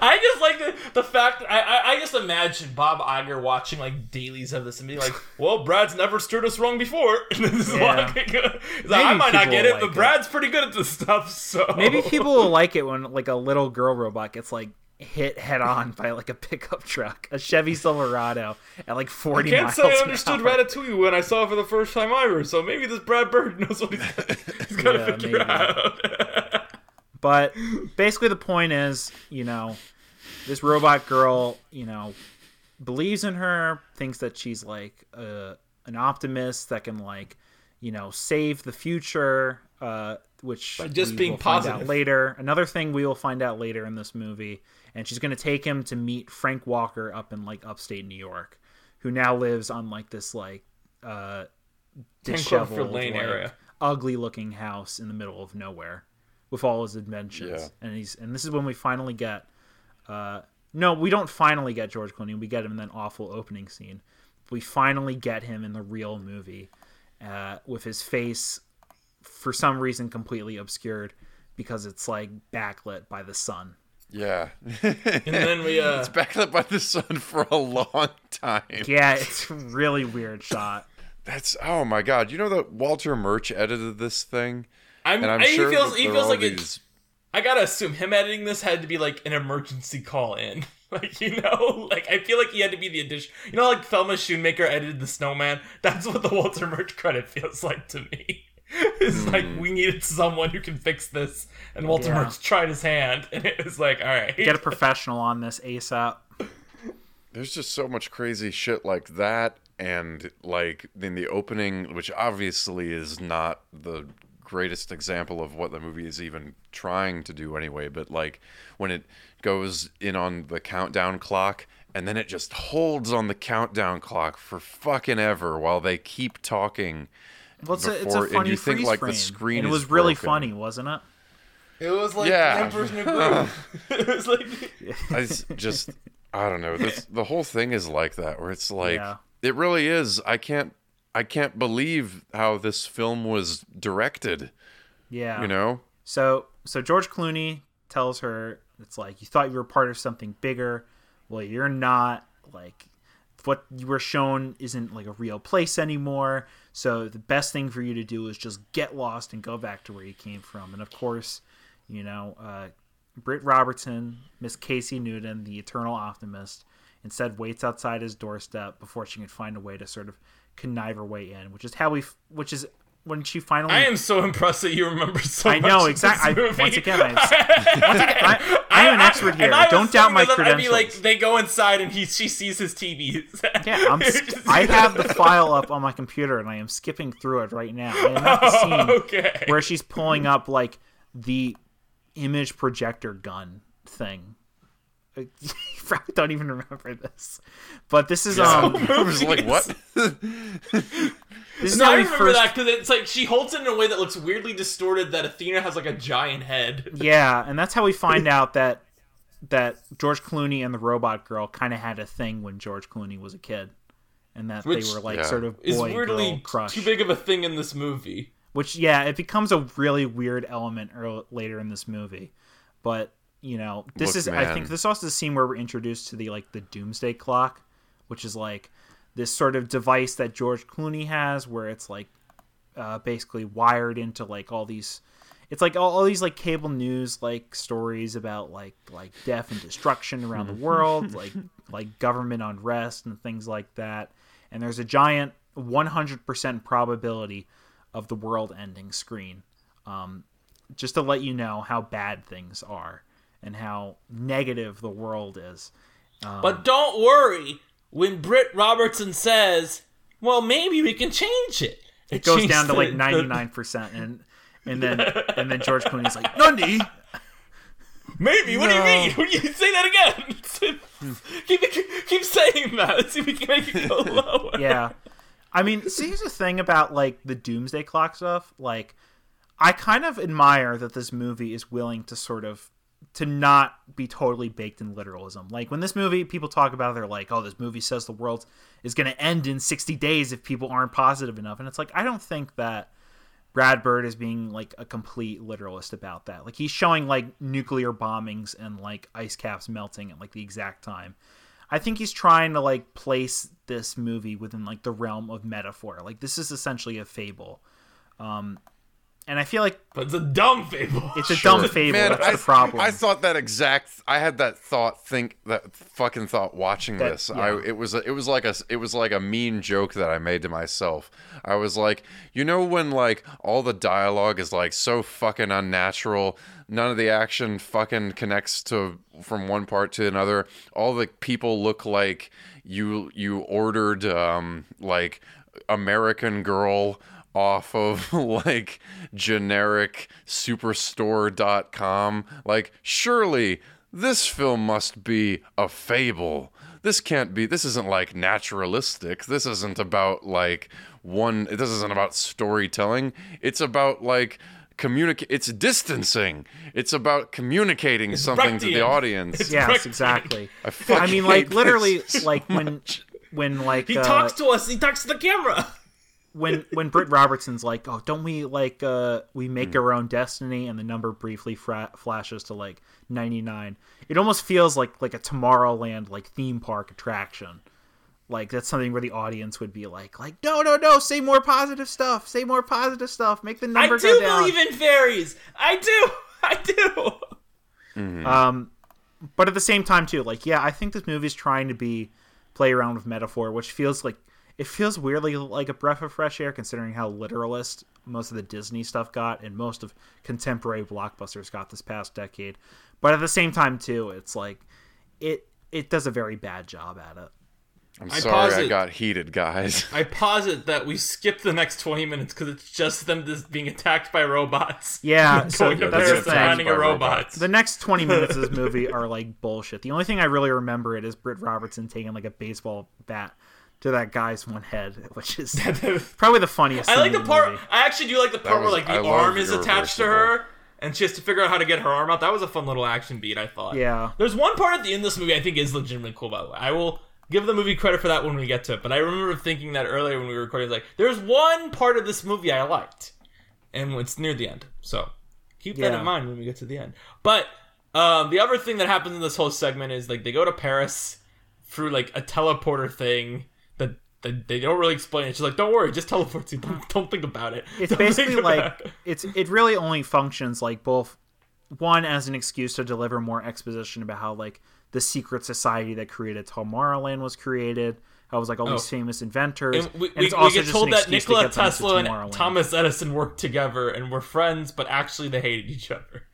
I just like the, the fact I, I I just imagine Bob Iger watching like dailies of this and being like, "Well, Brad's never steered us wrong before." this is Yeah. like, like, I might not get it, like but it. Brad's pretty good at this stuff. So Maybe people will like it when like a little girl robot gets like hit head on by like a pickup truck, a Chevy Silverado at like I forty can't miles. say I understood hour. Ratatouille when I saw it for the first time either. So maybe this Brad Bird knows what he's, he's got to Yeah, figure maybe. out. But basically, the point is, you know, this robot girl, you know, believes in her, thinks that she's like uh, an optimist that can like, you know, save the future. Uh, which By just being will find out positive. later. Another thing we will find out later in this movie, and she's going to take him to meet Frank Walker up in like upstate New York, who now lives on like this like uh, disheveled, Lane like, area. ugly looking house in the middle of nowhere with all his inventions. Yeah. And he's and this is when we finally get uh no, we don't finally get George Clooney. We get him in that awful opening scene. We finally get him in the real movie uh, with his face for some reason completely obscured because it's like backlit by the sun. Yeah. And then we uh, it's backlit by the sun for a long time. Yeah, it's a really weird shot. That's oh my god. You know that Walter Murch edited this thing? I'm, And I'm I, sure he feels that he feels like these it's. I gotta assume him editing this had to be like an emergency call in. Like you know, like I feel like he had to be the addition. You know, like Thelma Schoonmaker edited the Snowman. That's what the Walter Murch credit feels like to me. It's like Hmm. we needed someone who can fix this, and Walter Yeah. Murch tried his hand, and it was like, all right, Get a professional on this ASAP. There's just so much crazy shit like that, and like in the opening, which obviously is not the greatest example of what the movie is even trying to do anyway. But like when it goes in on the countdown clock, and then it just holds on the countdown clock for fucking ever while they keep talking. Well, it's a, it's Before- a and funny you think, freeze like, the frame. screen and it is was really broken. funny, wasn't it? It was like Yeah. the Emperor's New Groove. it was like I just I don't know. This, the whole thing is like that, where it's like Yeah. it really is. I can't I can't believe how this film was directed. Yeah. You know? So so George Clooney tells her it's like you thought you were part of something bigger. Well, you're not. Like what you were shown isn't like a real place anymore. So the best thing for you to do is just get lost and go back to where you came from. And of course, you know, uh, Britt Robertson, Miss Casey Newton, the eternal optimist, instead waits outside his doorstep before she can find a way to sort of connive her way in, which is how we, which is when she finally. I am so impressed that you remember so I know exactly. Once again, I, once again, I, I'm an expert here. I Don't doubt my this, I'd be like, they go inside and he she sees his TVs. yeah, I'm, I have the file up on my computer and I am skipping through it right now. I am at the scene okay. where she's pulling up like the image projector gun thing. Like, You probably don't even remember this, but this is um, I was like, what? this is No, how I we remember first that because it's like she holds it in a way that looks weirdly distorted. That Athena has like a giant head. Yeah, and that's how we find out that that George Clooney and the robot girl kind of had a thing when George Clooney was a kid, and that Which they were like Yeah. sort of Is boy girl weirdly crush. too big of a thing in this movie. Which yeah, it becomes a really weird element earl- later in this movie, but you know this Look, is I think this is also the scene where we're introduced to the like the doomsday clock, which is like this sort of device that George Clooney has where it's like uh, basically wired into like all these it's like all, all these like cable news like stories about like like death and destruction around the world like like government unrest and things like that. And there's a giant 100% probability of the world ending screen. Um, just to let you know how bad things are and how negative the world is um, But don't worry. When Britt Robertson says, "Well, maybe we can change it," it goes down to like 99% and and then and then George Clooney's like Nundy Maybe. What No. do you mean? What do you say that again? Hmm. keep keep saying that. Let's see if we can make it go lower. yeah. I mean, see, here's the thing about like the Doomsday Clock stuff. Like, I kind of admire that this movie is willing to sort of to not be totally baked in literalism. Like when this movie, people talk about, it, they're like, "Oh, this movie says the world is going to end in 60 days if people aren't positive enough," and it's like I don't think that Brad Bird is being like a complete literalist about that. Like he's showing like nuclear bombings and like ice caps melting at like the exact time. I think he's trying to like place this movie within like the realm of metaphor. Like this is essentially a fable. Um and I feel like But it's a dumb fable. it's a dumb fable. Man, That's I, the problem. I thought that exact. I had that thought. Think that fucking thought watching That- this. yeah. I it was a, it was like a it was like a mean joke that I made to myself. I was like, you know, when like all the dialogue is like so fucking unnatural. None of the action fucking connects to from one part to another. All the people look like you you ordered um like American Girl off of like generic superstore.com like surely this film must be a fable this can't be this isn't like naturalistic this isn't about like one this isn't about storytelling it's about like communicate it's distancing it's about communicating something to the audience It's yes, Brechtian. exactly. I, I mean, like literally, so like when much. when like He uh, talks to us. He talks to the camera. When when Britt Robertson's like, "Oh, don't we like uh we make our own destiny?" and the number briefly fra- flashes to like 99. It almost feels like like a Tomorrowland like theme park attraction. Like that's something where the audience would be like like, "No, no, no, say more positive stuff. Say more positive stuff. Make the number I number do go down." believe in fairies. I do. I do. Um, but at the same time, too, like, yeah, I think this movie's trying to be play around with metaphor, which feels like it feels weirdly like a breath of fresh air, considering how literalist most of the Disney stuff got and most of contemporary blockbusters got this past decade. But at the same time, too, it's like it it does a very bad job at it. i'm sorry i posit- got heated guys I posit that we skip the next 20 minutes because it's just them just being attacked by robots. Yeah, so Going to that's the Paris thing. a robot. robots. The next 20 minutes of this movie are like bullshit. The only thing I really remember it is Britt Robertson taking like a baseball bat to that guy's one head, which is probably the funniest. I scene like the in part. movie. I actually do like the part was- where like the love arm is attached to her, and she has to figure out how to get her arm out. That was a fun little action beat. I thought. Yeah. There's one part at the end of this movie I think is legitimately cool. By the way, I will give the movie credit for that when we get to it. But I remember thinking that earlier when we were recording. Like, there's one part of this movie I liked, and it's near the end. So keep that in mind when we get to the end. But um, the other thing that happens in this whole segment is like they go to Paris through like a teleporter thing that They don't really explain it. She's like, "Don't worry, just teleports you. Don't, don't think about it." It's Don't basically like it." it's it really only functions like both one as an excuse to deliver more exposition about how like the secret society that created Tomorrowland was created. How it was like all these Oh. famous inventors. And we, and we, we get told that Nikola to Tesla and Thomas Edison worked together and were friends, but actually they hated each other.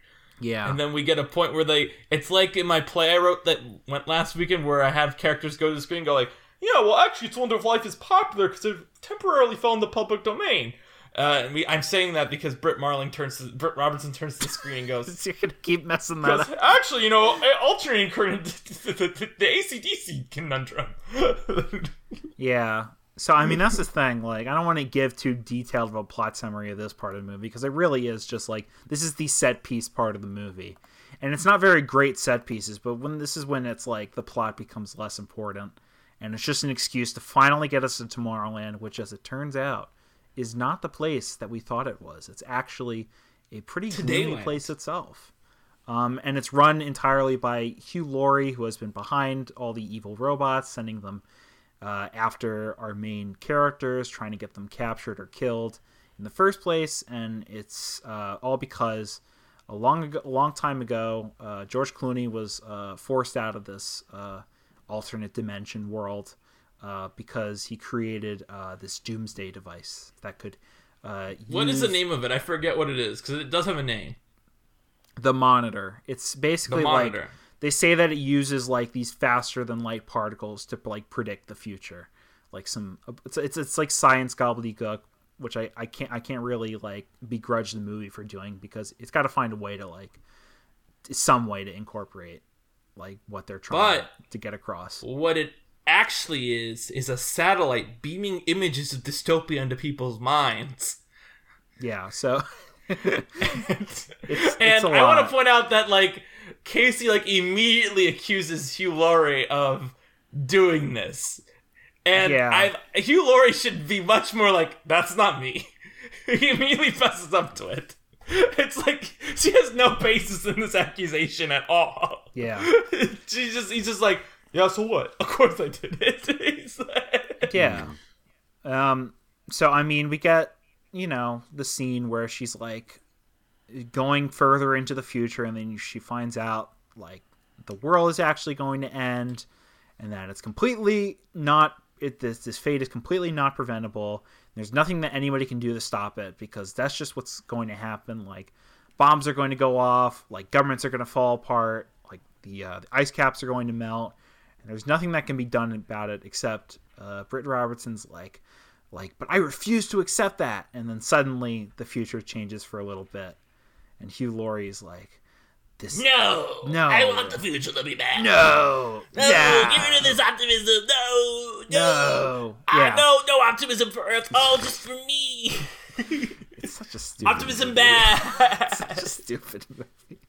Yeah. And then we get a point where they, it's like in my play I wrote that went last weekend where I have characters go to the screen and go like, yeah, well actually it's Wonder of Life is popular because it temporarily fell in the public domain. Uh, and we, I'm saying that because Brit Marling turns to, Britt Robertson turns to the screen and goes, You're gonna keep messing that up. actually, you know, alternating current, the, the, the, the ACDC conundrum. Yeah. So I mean that's the thing. Like I don't want to give too detailed of a plot summary of this part of the movie because it really is just like this is the set piece part of the movie, and it's not very great set pieces. But when this is when it's like the plot becomes less important, and it's just an excuse to finally get us to Tomorrowland, which, as it turns out, is not the place that we thought it was. It's actually a pretty gloomy place itself. Um, and it's run entirely by Hugh Laurie, who has been behind all the evil robots, sending them uh, after our main characters, trying to get them captured or killed in the first place. And it's uh, all because a long ago, a long time ago, uh, George Clooney was uh, forced out of this uh, alternate dimension world uh, because he created uh, this doomsday device that could. Uh, what is the name of it? I forget what it is because it does have a name. The monitor. It's basically The like they say that it uses like these faster than light particles to like predict the future like some it's it's, it's like science gobbledygook which I, I can't I can't really like begrudge the movie for doing because it's got to find a way to like some way to incorporate like what they're trying But- to get across. What it actually is is a satellite beaming images of dystopia into people's minds. Yeah, so and it's a I want to point out that like Casey like immediately accuses Hugh Laurie of doing this. And Yeah. I Hugh Laurie should be much more like, that's not me. he immediately fesses up to it. It's like she has no basis in this accusation at all. Yeah. She's just he's just like, yeah, so what? Of course I did it. He's like- Yeah. Um. So I mean, we get you know the scene where she's like going further into the future, and then she finds out like the world is actually going to end, and that it's completely not. It this this fate is completely not preventable. There's nothing that anybody can do to stop it because that's just what's going to happen. Like bombs are going to go off, like governments are going to fall apart, like the uh, the ice caps are going to melt, and there's nothing that can be done about it except uh, Britt Robertson's like, like, but I refuse to accept that. And then suddenly the future changes for a little bit, and Hugh Laurie's like, this no, No. I want the future to be bad. no, No, yeah, get rid of this optimism. No, no. no, Ah, yeah, no, no optimism for Earth. Oh, just for me. it's such a stupid Optimism movie. bad. such a stupid movie.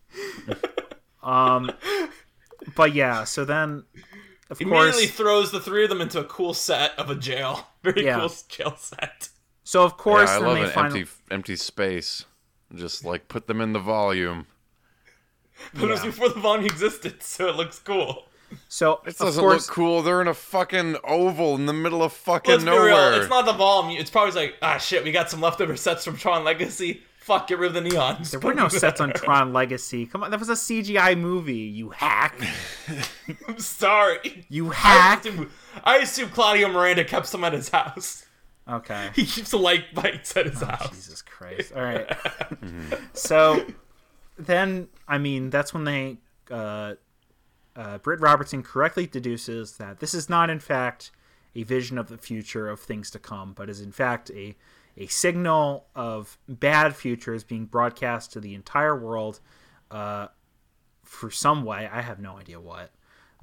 um, but yeah, so then, of Immediately course, throws the three of them into a cool set of a jail. Very Yeah. cool jail set. so of course, yeah, I love they an finally, empty empty space. Just like put them in the volume. But it was before the volume existed, so it looks cool. So It doesn't course, look cool. They're in a fucking oval in the middle of fucking Let's real. nowhere. It's not the volume. It's probably like, ah, shit, we got some leftover sets from Tron Legacy. Fuck, get rid of the neon. There were no sets on Tron Legacy. Come on, that was a CGI movie. You hack. I'm sorry. You I hack. assume, I assume Claudio Miranda kept some at his house. Okay. He keeps the light bites at his house. Jesus Christ. All right. so then, I mean, that's when they, uh, uh, Britt Robertson correctly deduces that this is not, in fact, a vision of the future of things to come, but is, in fact, a, a signal of bad futures being broadcast to the entire world uh, for some way. I have no idea what.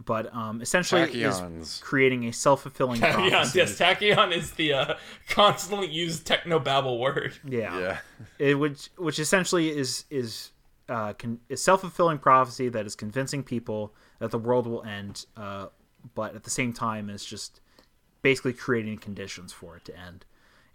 But um, essentially, is creating a self fulfilling Tachyon, prophecy. yes, Tachyon is the uh, constantly used techno babble word. Yeah. Yeah. it, which which essentially is is uh, con- is self fulfilling prophecy that is convincing people that the world will end, uh, but at the same time is just basically creating conditions for it to end.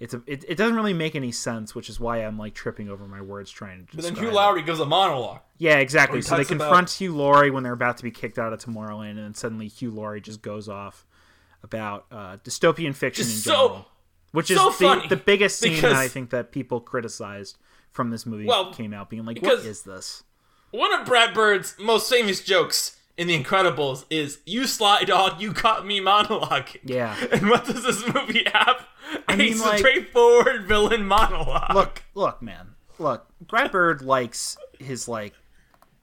It's a, it, it doesn't really make any sense, which is why I'm like tripping over my words trying to. But then Hugh it. Gives a monologue. Yeah, exactly. So they talks about- confront Hugh Laurie when they're about to be kicked out of Tomorrowland, and then suddenly Hugh Laurie just goes off about uh, dystopian fiction Just in so- general, which is so the, funny, the biggest scene that I think that people criticized from this movie Well, came out, being like, "What is this?" One of Brad Bird's most famous jokes in The Incredibles is "You sly dog, you caught me monologue." Yeah. And what does this movie have? a mean, like- straightforward villain monologue. Look, look, man, look. Brad Bird likes his like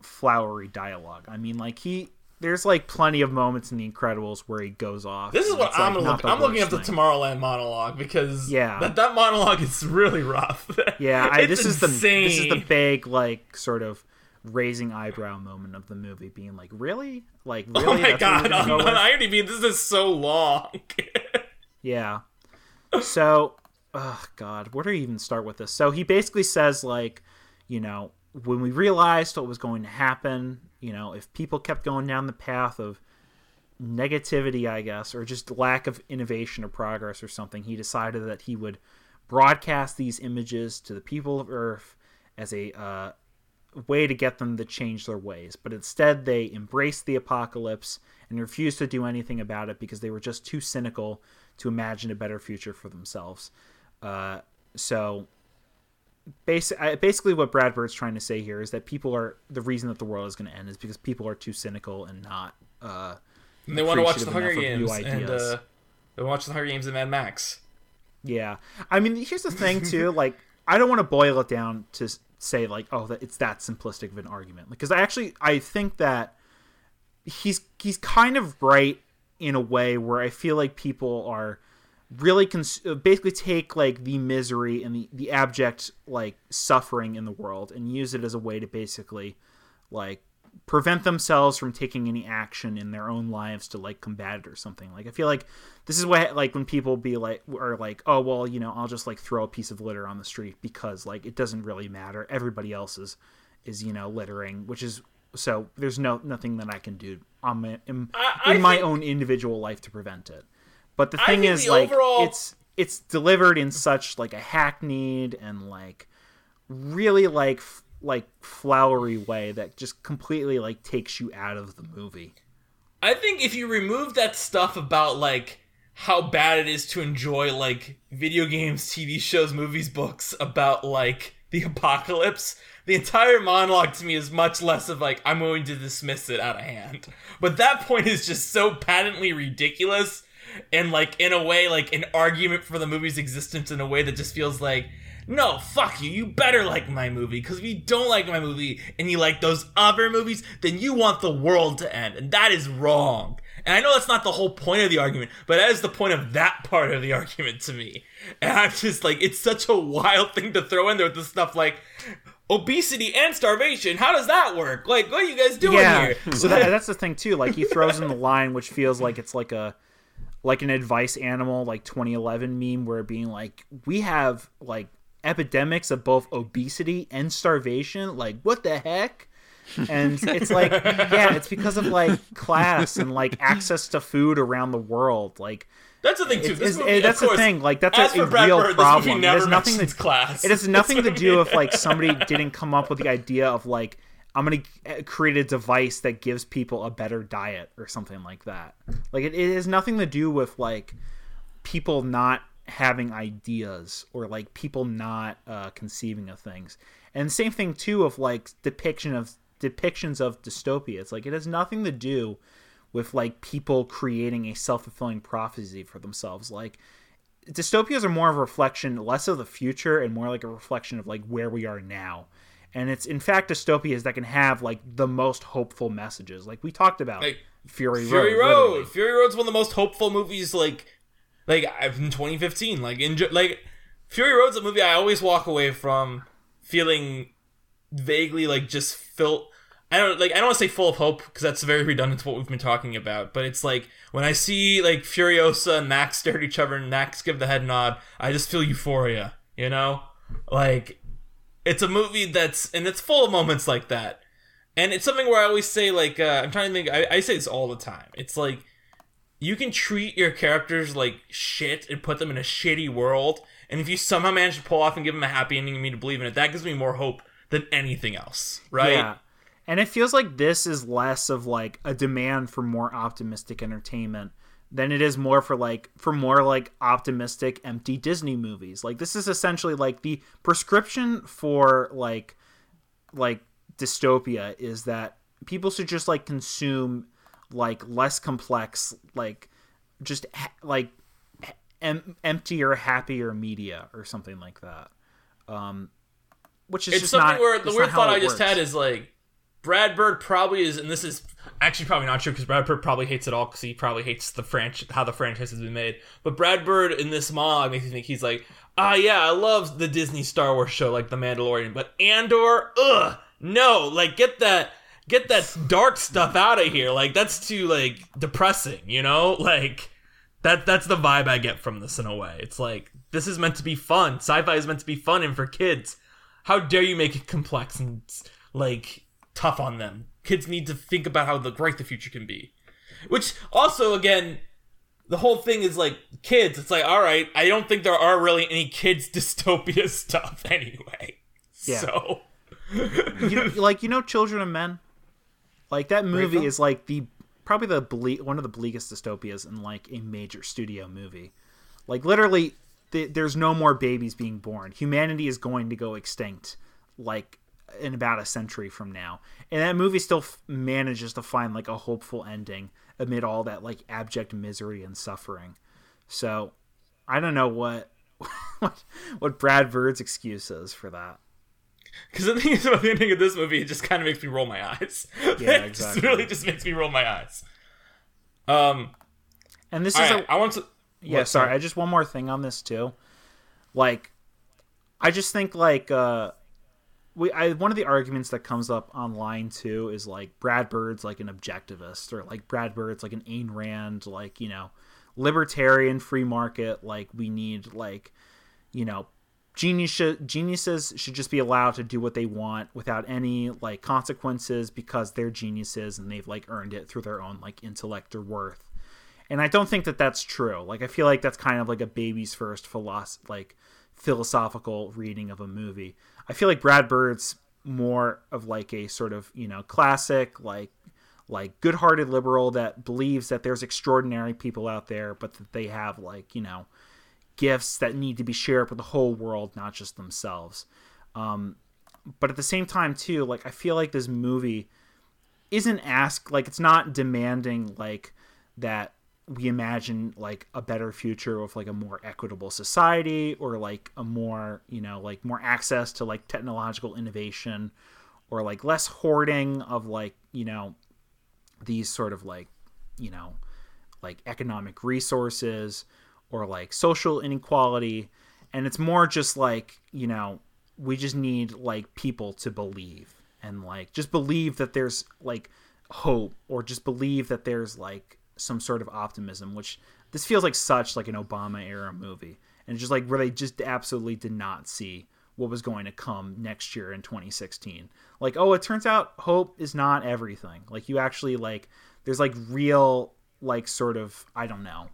flowery dialogue. I mean, like he. There's like plenty of moments in The Incredibles where he goes off. This is what I'm like, gonna look. I'm looking up the thing. Tomorrowland monologue because Yeah. that, that monologue is really rough. Yeah, I, this is the this is the big like sort of raising eyebrow moment of the movie, being like, "Really? Like, really? Oh my That's god! On, go on? IMDb, this is so long. Yeah. So, oh god, where do you even start with this? So he basically says like, you know, when we realized what was going to happen, you know, if people kept going down the path of negativity, I guess, or just lack of innovation or progress or something, he decided that he would broadcast these images to the people of Earth as a uh, way to get them to change their ways. But instead, they embraced the apocalypse and refused to do anything about it because they were just too cynical to imagine a better future for themselves. Uh, so, basi- basically, what Brad Bird's trying to say here is that people are the reason that the world is going to end is because people are too cynical and not. Uh, And they want to watch the Hunger Games new and uh, they watch the Hunger Games and Mad Max. Yeah, I mean, here's the thing too. Like, I don't want to boil it down to say like, oh, that it's that simplistic of an argument. Because I actually I think that he's he's kind of right in a way where I feel like people are really cons- basically take like the misery and the the abject like suffering in the world and use it as a way to basically like prevent themselves from taking any action in their own lives to like combat it or something like i feel like this is what like when people be like are like oh well you know i'll just like throw a piece of litter on the street because like it doesn't really matter everybody else is is you know littering which is so there's no nothing that I can do on my in, I- I in my think- own individual life to prevent it. But the thing is, the like, overall- it's it's delivered in such like a hackneyed and like really like f- like flowery way that just completely like takes you out of the movie. I think if you remove that stuff about like how bad it is to enjoy like video games, TV shows, movies, books about like the apocalypse, the entire monologue to me is much less of like I'm going to dismiss it out of hand. But that point is just so patently ridiculous and like in a way like an argument for the movie's existence in a way that just feels like no, fuck you. You better like my movie. Because if you don't like my movie and you like those other movies, then you want the world to end. And that is wrong. And I know that's not the whole point of the argument, but that is the point of that part of the argument to me. And I'm just like, it's such a wild thing to throw in there with this stuff like obesity and starvation. How does that work? Like, what are you guys doing yeah. here? so that, that's the thing too. Like he throws in the line, which feels like it's like a like an advice animal, like 2011 meme, where being like, we have like epidemics of both obesity and starvation. Like, what the heck? And it's like, yeah, it's because of like class and like access to food around the world. Like, That's the thing too. This movie, that's of the thing. Like, that's a, a real Bird, problem. It has nothing to class. it has nothing to do with like somebody didn't come up with the idea of like I'm gonna uh, create a device that gives people a better diet or something like that. Like it, it has nothing to do with like people not having ideas or like people not uh, conceiving of things. And same thing too of like depiction of depictions of dystopia. It's like it has nothing to do with like people creating a self-fulfilling prophecy for themselves. Like dystopias are more of a reflection less of the future and more like a reflection of like where we are now and it's in fact dystopias that can have like the most hopeful messages like we talked about Like, fury, Fury road, Road. literally. Fury Road's one of the most hopeful movies like like I've- in 2015. Like in like Fury Road's a movie I always walk away from feeling vaguely like just filled I don't like I don't want to say full of hope because that's very redundant to what we've been talking about, but it's like when I see like Furiosa and Max stare at each other and Max give the head nod, I just feel euphoria, you know? Like it's a movie that's and it's full of moments like that. And it's something where I always say, like, uh, I'm trying to think, I, I say this all the time. It's like, you can treat your characters like shit and put them in a shitty world. And if you somehow manage to pull off and give them a happy ending and me to believe in it, that gives me more hope than anything else, right? Yeah. And it feels like this is less of like a demand for more optimistic entertainment than it is more for like for more like optimistic empty Disney movies. Like this is essentially like the prescription for like like dystopia is that people should just like consume like less complex like just ha- like em- emptier happier media or something like that. Um which is It's just something not, where the weird thought I just works. had is like, Brad Bird probably is, and this is actually probably not true because Brad Bird probably hates it all because he probably hates the franchise, how the franchise has been made. But Brad Bird in this monologue makes me think he's like, ah, yeah, I love the Disney Star Wars show like The Mandalorian, but Andor, ugh, no, like get that. Get that dark stuff out of here. Like that's too like depressing, you know? Like that that's the vibe I get from this in a way. It's like this is meant to be fun. Sci-fi is meant to be fun and for kids. How dare you make it complex and like tough on them? Kids need to think about how the great the future can be. Which also again the whole thing is like kids. It's like all right, I don't think there are really any kids dystopia stuff anyway. Yeah. So you know, like you know children of men like that movie is like the probably the ble- one of the bleakest dystopias in like a major studio movie. Like literally th- there's no more babies being born. Humanity is going to go extinct like in about a century from now. And that movie still f- manages to find like a hopeful ending amid all that like abject misery and suffering. So i don't know what what, what brad bird's excuse is for that Because the thing is about the ending of this movie, it just kind of makes me roll my eyes. Yeah, it just exactly. really just makes me roll my eyes. Um, and this is right, a I want to. Yeah, what, sorry. I just one more thing on this too. Like, I just think like uh, we I one of the arguments that comes up online too is like Brad Bird's like an objectivist or like Brad Bird's like an Ayn Rand like you know libertarian free market like we need like you know genius geniuses should just be allowed to do what they want without any like consequences because they're geniuses and they've like earned it through their own like intellect or worth. And I don't think that that's true. Like I feel like that's kind of like a baby's first philosoph- like philosophical reading of a movie. I feel like Brad Bird's more of like a sort of, you know, classic like like good-hearted liberal that believes that there's extraordinary people out there but that they have like, you know, gifts that need to be shared with the whole world, not just themselves. Um, but at the same time, too, like I feel like this movie isn't asked like it's not demanding like that we imagine like a better future with like a more equitable society or like a more you know like more access to like technological innovation or like less hoarding of like you know these sort of like you know like economic resources or like social inequality. And it's more just like you know we just need like people to believe and like just believe that there's like hope or just believe that there's like some sort of optimism which this feels like such like an obama era movie. And just like where they just absolutely did not see what was going to come next year in 2016 like oh it turns out hope is not everything. Like you actually like there's like real like sort of i don't know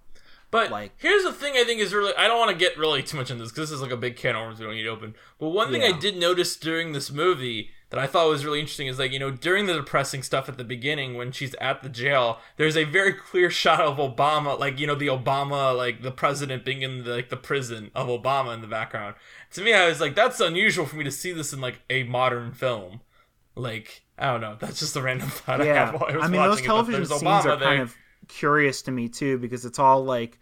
But Like- here's the thing I think is really I don't want to get really too much into this because this is like a big can of worms we don't need to open. But one thing I did notice during this movie that I thought was really interesting is like you know during the depressing stuff at the beginning when she's at the jail, there's a very clear shot of Obama, like you know the Obama, like the president being in the, like the prison of Obama in the background. To me, I was like, that's unusual for me to see this in like a modern film. Like I don't know, that's just a random thought I yeah had while I was i mean those watching it, but television there's scenes Obama are there. kind of curious to me too because it's all like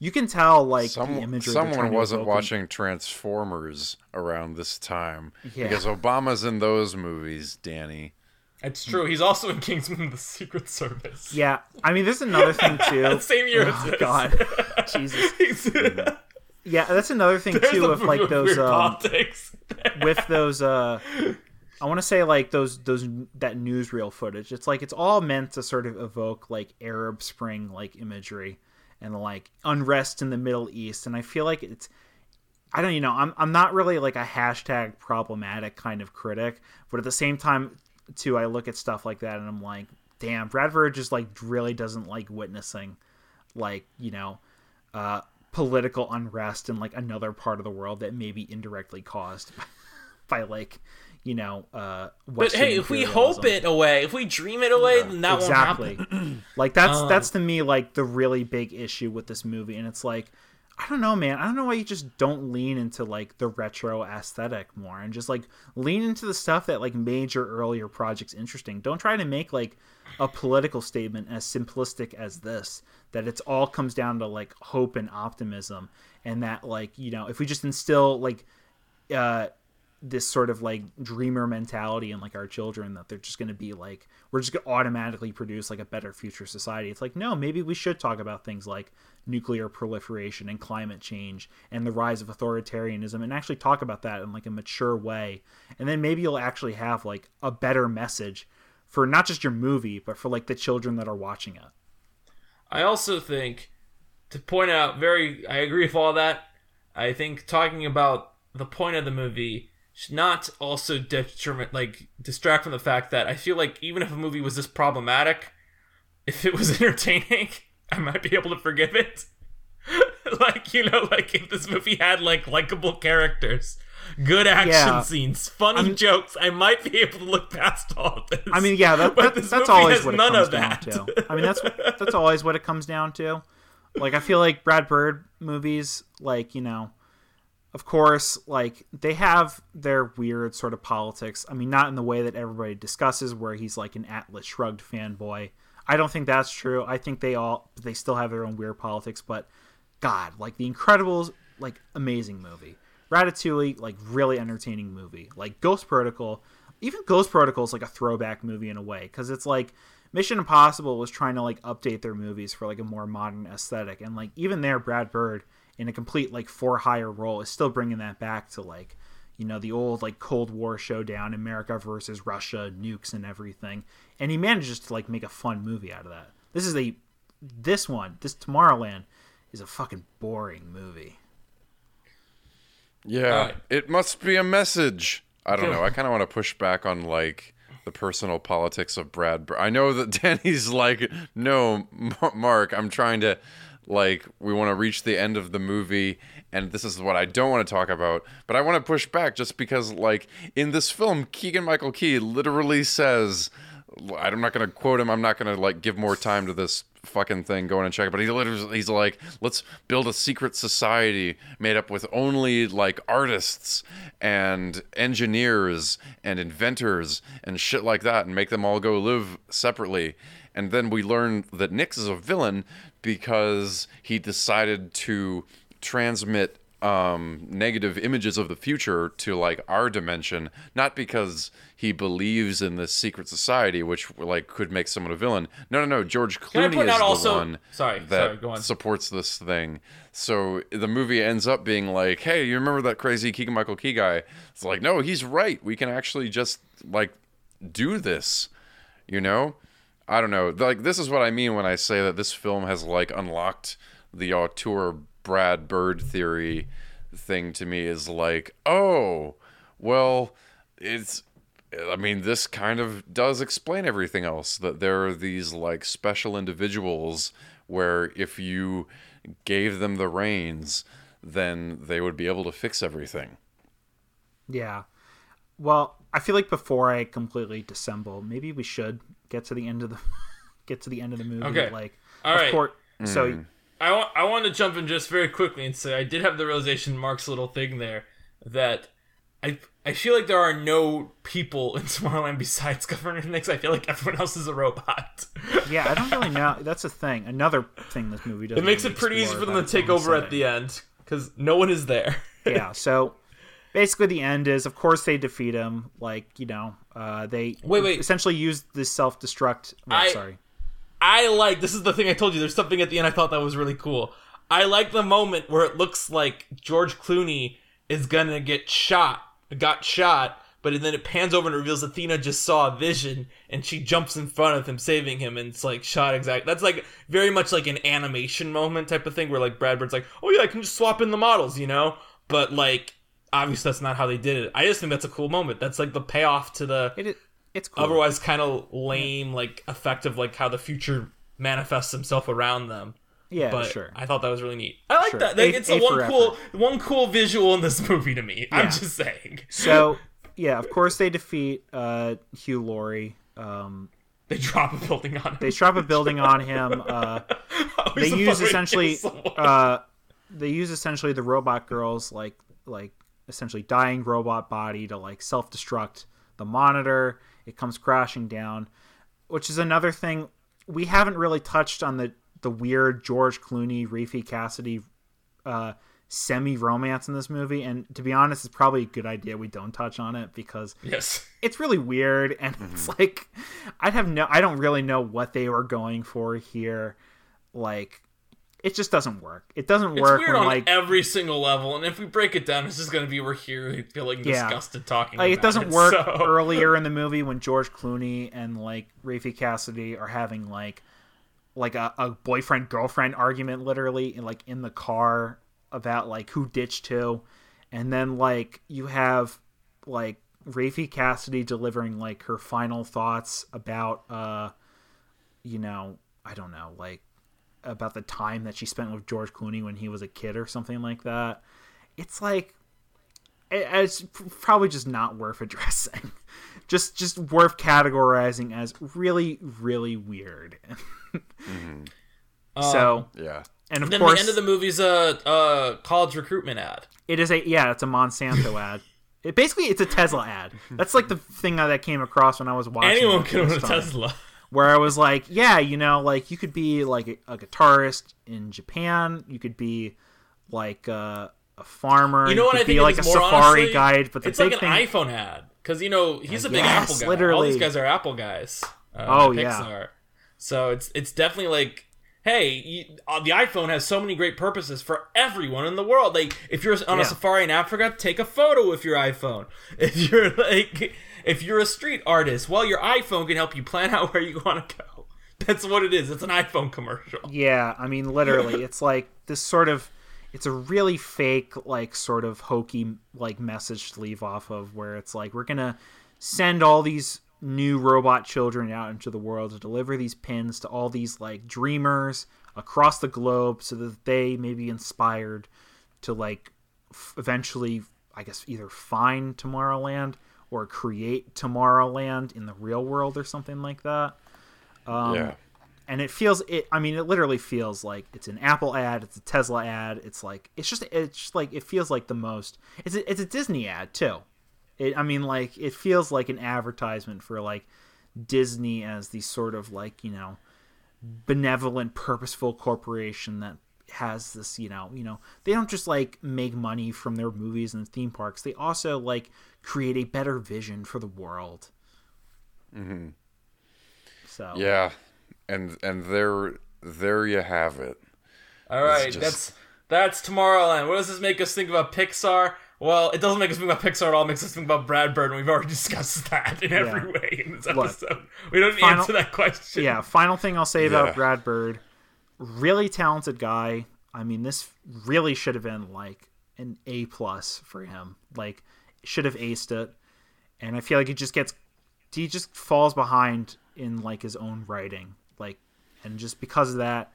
you can tell like the Some, imagery someone wasn't watching Transformers around this time Yeah. because Obama's in those movies, Danny. It's true. He's also in Kingsman: The Secret Service. yeah i mean there's another thing too Same year oh as god jesus He's- yeah that's another thing There's too a with like those um politics. with those uh I want to say like those those that newsreel footage. It's like it's all meant to sort of evoke like Arab Spring like imagery and like unrest in the Middle East. And I feel like it's I don't you know I'm I'm not really like a hashtag problematic kind of critic, but at the same time too I look at stuff like that and I'm like, damn, Brad Bird just like really doesn't like witnessing like you know uh political unrest in like another part of the world that may be indirectly caused by like you know uh But hey, if we hope it away, if we dream it away, then that exactly won't happen. like that's Um, that's to me like the really big issue with this movie and it's like i don't know man. I don't know why you just don't lean into like the retro aesthetic more and just like lean into the stuff that like made your earlier projects interesting. Don't try to make like a political statement as simplistic as this that it's all comes down to like hope and optimism and that like you know if we just instill like uh this sort of like dreamer mentality and like our children that they're just going to be like we're just going to automatically produce like a better future society. It's like no maybe we should talk about things like nuclear proliferation and climate change and the rise of authoritarianism and actually talk about that in like a mature way. And then maybe you'll actually have like a better message for not just your movie but for like the children that are watching it. I also think to point out very I agree with all that. I think talking about the point of the movie should not also detriment like distract from the fact that I feel like even if a movie was this problematic, if it was entertaining, I might be able to forgive it. like, you know, like if this movie had like likable characters, good action Yeah. scenes, funny jokes, I might be able to look past all of this. I mean, yeah, that, that, that's always what it none comes of down that. to. I mean, that's that's always what it comes down to. Like, I feel like Brad Bird movies, like you know, of course, like they have their weird sort of politics. I mean, not in the way that everybody discusses, where he's like an Atlas Shrugged fanboy. I don't think that's true. I think they all they still have their own weird politics, but God, like The Incredibles, like amazing movie. Ratatouille, like really entertaining movie. Like Ghost Protocol, even Ghost Protocol is like a throwback movie in a way because it's like Mission Impossible was trying to like update their movies for like a more modern aesthetic, and like even there, Brad Bird in a complete like for hire role is still bringing that back to like you know the old like Cold War showdown, America versus Russia, nukes and everything, and he manages to like make a fun movie out of that. This is a this one, this Tomorrowland is a fucking boring movie. Yeah, Alright. it must be a message. I don't know. I kind of want to push back on like the personal politics of Brad. Br- I know that Danny's like, no, M- Mark. I'm trying to like we want to reach the end of the movie, and this is what I don't want to talk about. But I want to push back just because like in this film, Keegan Michael Key literally says. I'm not gonna quote him. I'm not gonna like give more time to this fucking thing. Going and check it. But he literally he's like, let's build a secret society made up with only like artists and engineers and inventors and shit like that, and make them all go live separately. And then we learn that Nix is a villain because he decided to transmit um negative images of the future to like our dimension not because he believes in this secret society which like could make someone a villain. No no no george clooney is the also- one sorry, that sorry, on. supports this thing. So the movie ends up being like hey you remember that crazy keegan michael key guy? It's like no he's right. We can actually just like do this you know i don't know like this is what i mean when i say that this film has like unlocked the auteur brad bird theory thing to me is like oh well it's i mean this kind of does explain everything else that there are these like special individuals where if you gave them the reins then they would be able to fix everything Yeah. Well, I feel like before I completely dissemble, maybe we should get to the end of the get to the end of the movie. Okay. Like, All of right. course. So Hmm. I want I want to jump in just very quickly and say I did have the realization Mark's little thing there that I I feel like there are no people in Tomorrowland besides Governor Nix. I feel like everyone else is a robot. yeah, I don't really know. That's a thing. Another thing this movie does. It makes it pretty easy for them to take over at the end because no one is there. yeah. So basically, the end is, of course, they defeat him. Like you know, uh, they Wait, wait. essentially use the self destruct. Oh, I- sorry. I like this is the thing I told you. There's something at the end I thought that was really cool. I like the moment where it looks like George Clooney is gonna get shot, got shot, but then it pans over and reveals Athena just saw a vision and she jumps in front of him, saving him, and it's like shot exact. That's like very much like an animation moment type of thing where like Brad Bird's like, oh yeah, I can just swap in the models, you know. But like, obviously that's not how they did it. I just think that's a cool moment. That's like the payoff to the It, it's cool. otherwise kind of lame like effect of like how the future manifests himself around them yeah, but sure. i thought that was really neat i like Sure. that like, A- it's A the one cool one cool visual in this movie to me i'm just saying So yeah, of course they defeat uh, Hugh Laurie. Um, they drop a building on him they drop a building on him. Uh, they use essentially uh, they use essentially the robot girl's like like essentially dying robot body to like self destruct the monitor. It comes crashing down, which is another thing we haven't really touched on the the weird George Clooney, Raffey Cassidy uh, semi romance in this movie. And to be honest, it's probably a good idea we don't touch on it because yes it's really weird and it's Mm-hmm. like i have no i don't really know what they were going for here like it just doesn't work. It doesn't it's work weird when on like every single level and if we break it down it's just gonna be we're here feeling Yeah. disgusted talking like it doesn't work so- earlier in the movie when george clooney and like raffey cassidy are having like like a, a boyfriend girlfriend argument literally in like in the car about like who ditched who. And then like you have like Raffey Cassidy delivering like her final thoughts about uh you know I don't know like about the time that she spent with George Clooney when he was a kid or something like that. It's like it- it's probably just not worth addressing. Just just worth categorizing as really really weird. So Um, and yeah of and then course the end of the movie's a, a college recruitment ad. It is a yeah, it's a Monsanto ad. It basically it's a Tesla ad. That's like the thing that came across when I was watching. anyone it. can own a tesla Where I was like, yeah, you know, like you could be like a, a guitarist in Japan. You could be like a, a farmer. You know what could I think be like a more safari honestly? guide. But the it's big like an thing, iPhone ad because you know he's a big Yes, Apple guy. All these guys are Apple guys. Uh, Oh, at yeah. Pixar. So it's it's definitely like, hey, you, uh, the iPhone has so many great purposes for everyone in the world. Like if you're on Yeah. a safari in Africa, take a photo with your iPhone. If you're like if you're a street artist, well, your iPhone can help you plan out where you want to go. That's what it is. It's an iPhone commercial. Yeah, I mean, literally, it's like this sort of. it's a really fake like sort of hokey like message to leave off of where it's like we're gonna send all these new robot children out into the world to deliver these pins to all these like dreamers across the globe so that they may be inspired to like f- eventually i guess either find tomorrowland or create tomorrowland in the real world or something like that um, yeah. and it feels it i mean it literally feels like it's an apple ad it's a tesla ad it's like it's just it's just like it feels like the most it's a, it's a disney ad too it i mean like it feels like an advertisement for like disney as the sort of like you know benevolent purposeful corporation that has this you know you know they don't just like make money from their movies and theme parks they also like create a better vision for the world Mm-hmm. so Yeah, and and there there you have it. All right, just- that's that's Tomorrowland. What does this make us think about Pixar? Well, it doesn't make us think about Pixar at all. It makes us think about Brad Bird, and we've already discussed that in every way in this Look, episode. we don't final- answer that question. yeah final thing i'll say about brad bird really talented guy. I mean this really should have been like an a plus for him. Like should have aced it. And i feel like he just gets he just falls behind in like his own writing. Like and just because of that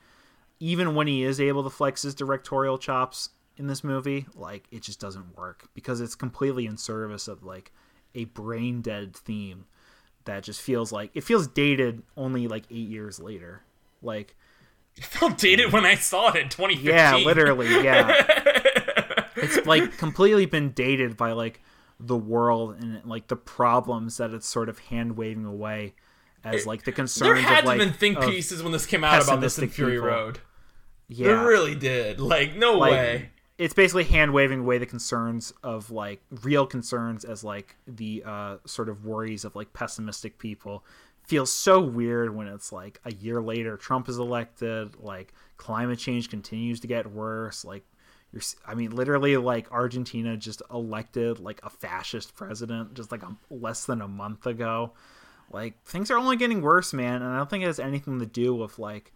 even when he is able to flex his directorial chops in this movie like it just doesn't work because it's completely in service of like a brain dead theme that just feels like it feels dated only like eight years later. Like It felt dated when I saw it in 2015. yeah literally yeah it's like completely been dated by like the world and like the problems that it's sort of hand waving away as like the concerns. There had of to like been think pieces when this came out about this in Fury people. Road. yeah There really did. Like, no like way. it's basically hand waving away the concerns of like real concerns as like the uh sort of worries of like pessimistic people feels so weird when it's like a year later trump is elected like climate change continues to get worse like you're i mean literally like argentina just elected like a fascist president just like a, less than a month ago. Like things are only getting worse man and i don't think it has anything to do with like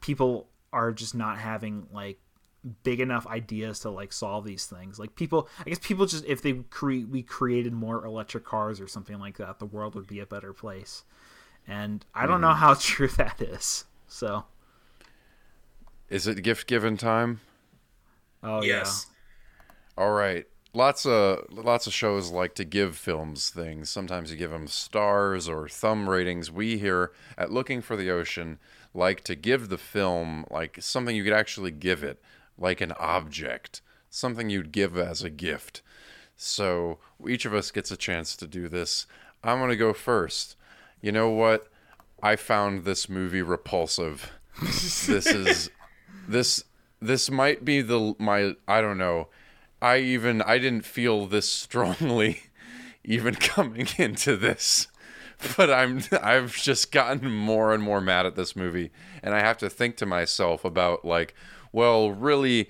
people are just not having like big enough ideas to like solve these things. Like people i guess people just if they create we created more electric cars or something like that the world would be a better place and i don't know mm-hmm. how true that is so Is it gift given time? oh yes. All right. Lots of lots of shows like to give films things. Sometimes you give them stars or thumb ratings. We here at Looking for the Ocean like to give the film like something you could actually give it, like an object, something you'd give as a gift. So each of us gets a chance to do this. I'm gonna go first. You know what? I found this movie repulsive. this is this this might be the my I don't know. I even I didn't feel this strongly even coming into this. But I'm I've just gotten more and more mad at this movie and I have to think to myself about like well really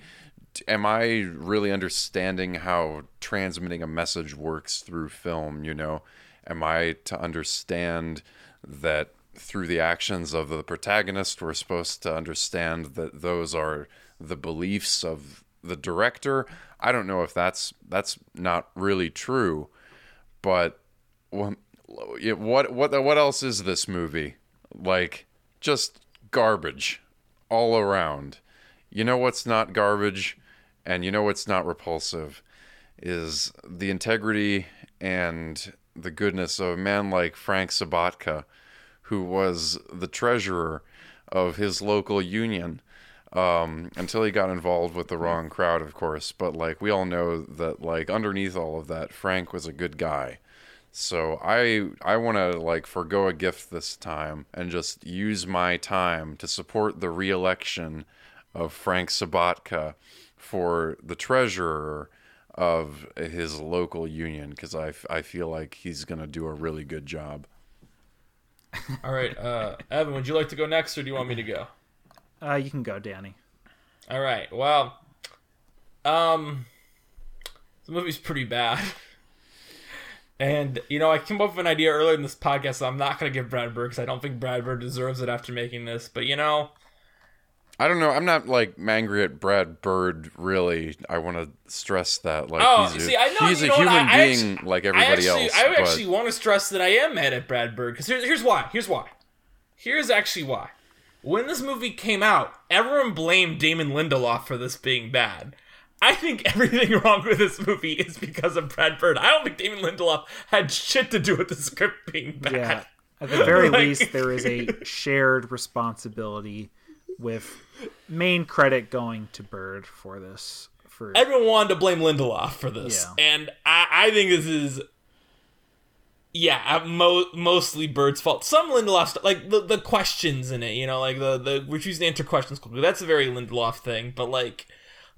am I really understanding how transmitting a message works through film, you know? Am I to understand that through the actions of the protagonist, we're supposed to understand that those are the beliefs of the director? I don't know if that's that's not really true, but yeah, what what what else is this movie? Like just garbage all around. You know what's not garbage and you know what's not repulsive is the integrity and the goodness of a man like Frank Sobotka who was the treasurer of his local union um, until he got involved with the wrong crowd, of course. But like we all know that, like underneath all of that, Frank was a good guy. So I I want to like forego a gift this time and just use my time to support the re-election of Frank Sobotka for the treasurer of his local union because I, I feel like he's gonna do a really good job. All right, uh, Evan, would you like to go next, or do you want me to go? uh you can go danny All right. Well, um, the movie's pretty bad. And you know, I came up with an idea earlier in this podcast. So I'm not gonna give Brad Bird because I don't think Brad Bird deserves it after making this. But you know, I don't know. I'm not like angry at Brad Bird. Really, I want to stress that. Like, Oh, he's a, see, I know- he's you a know what, human I- I being actually- like I everybody actually, else. I but actually want to stress that I am mad at Brad Bird because here's here's why. Here's why. Here's actually why. When this movie came out, everyone blamed Damon Lindelof for this being bad. I think everything wrong with this movie is because of Brad Bird. I don't think Damon Lindelof had shit to do with the script being bad. Yeah. At the very Like- least, there is a shared responsibility with main credit going to Bird for this. For everyone wanted to blame Lindelof for this, Yeah. and I, I think this is, yeah, uh, mo- mostly Bird's fault. Some Lindelof stuff, like the, the questions in it, you know, like the the refusing to answer questions quickly. That's a very Lindelof thing, but like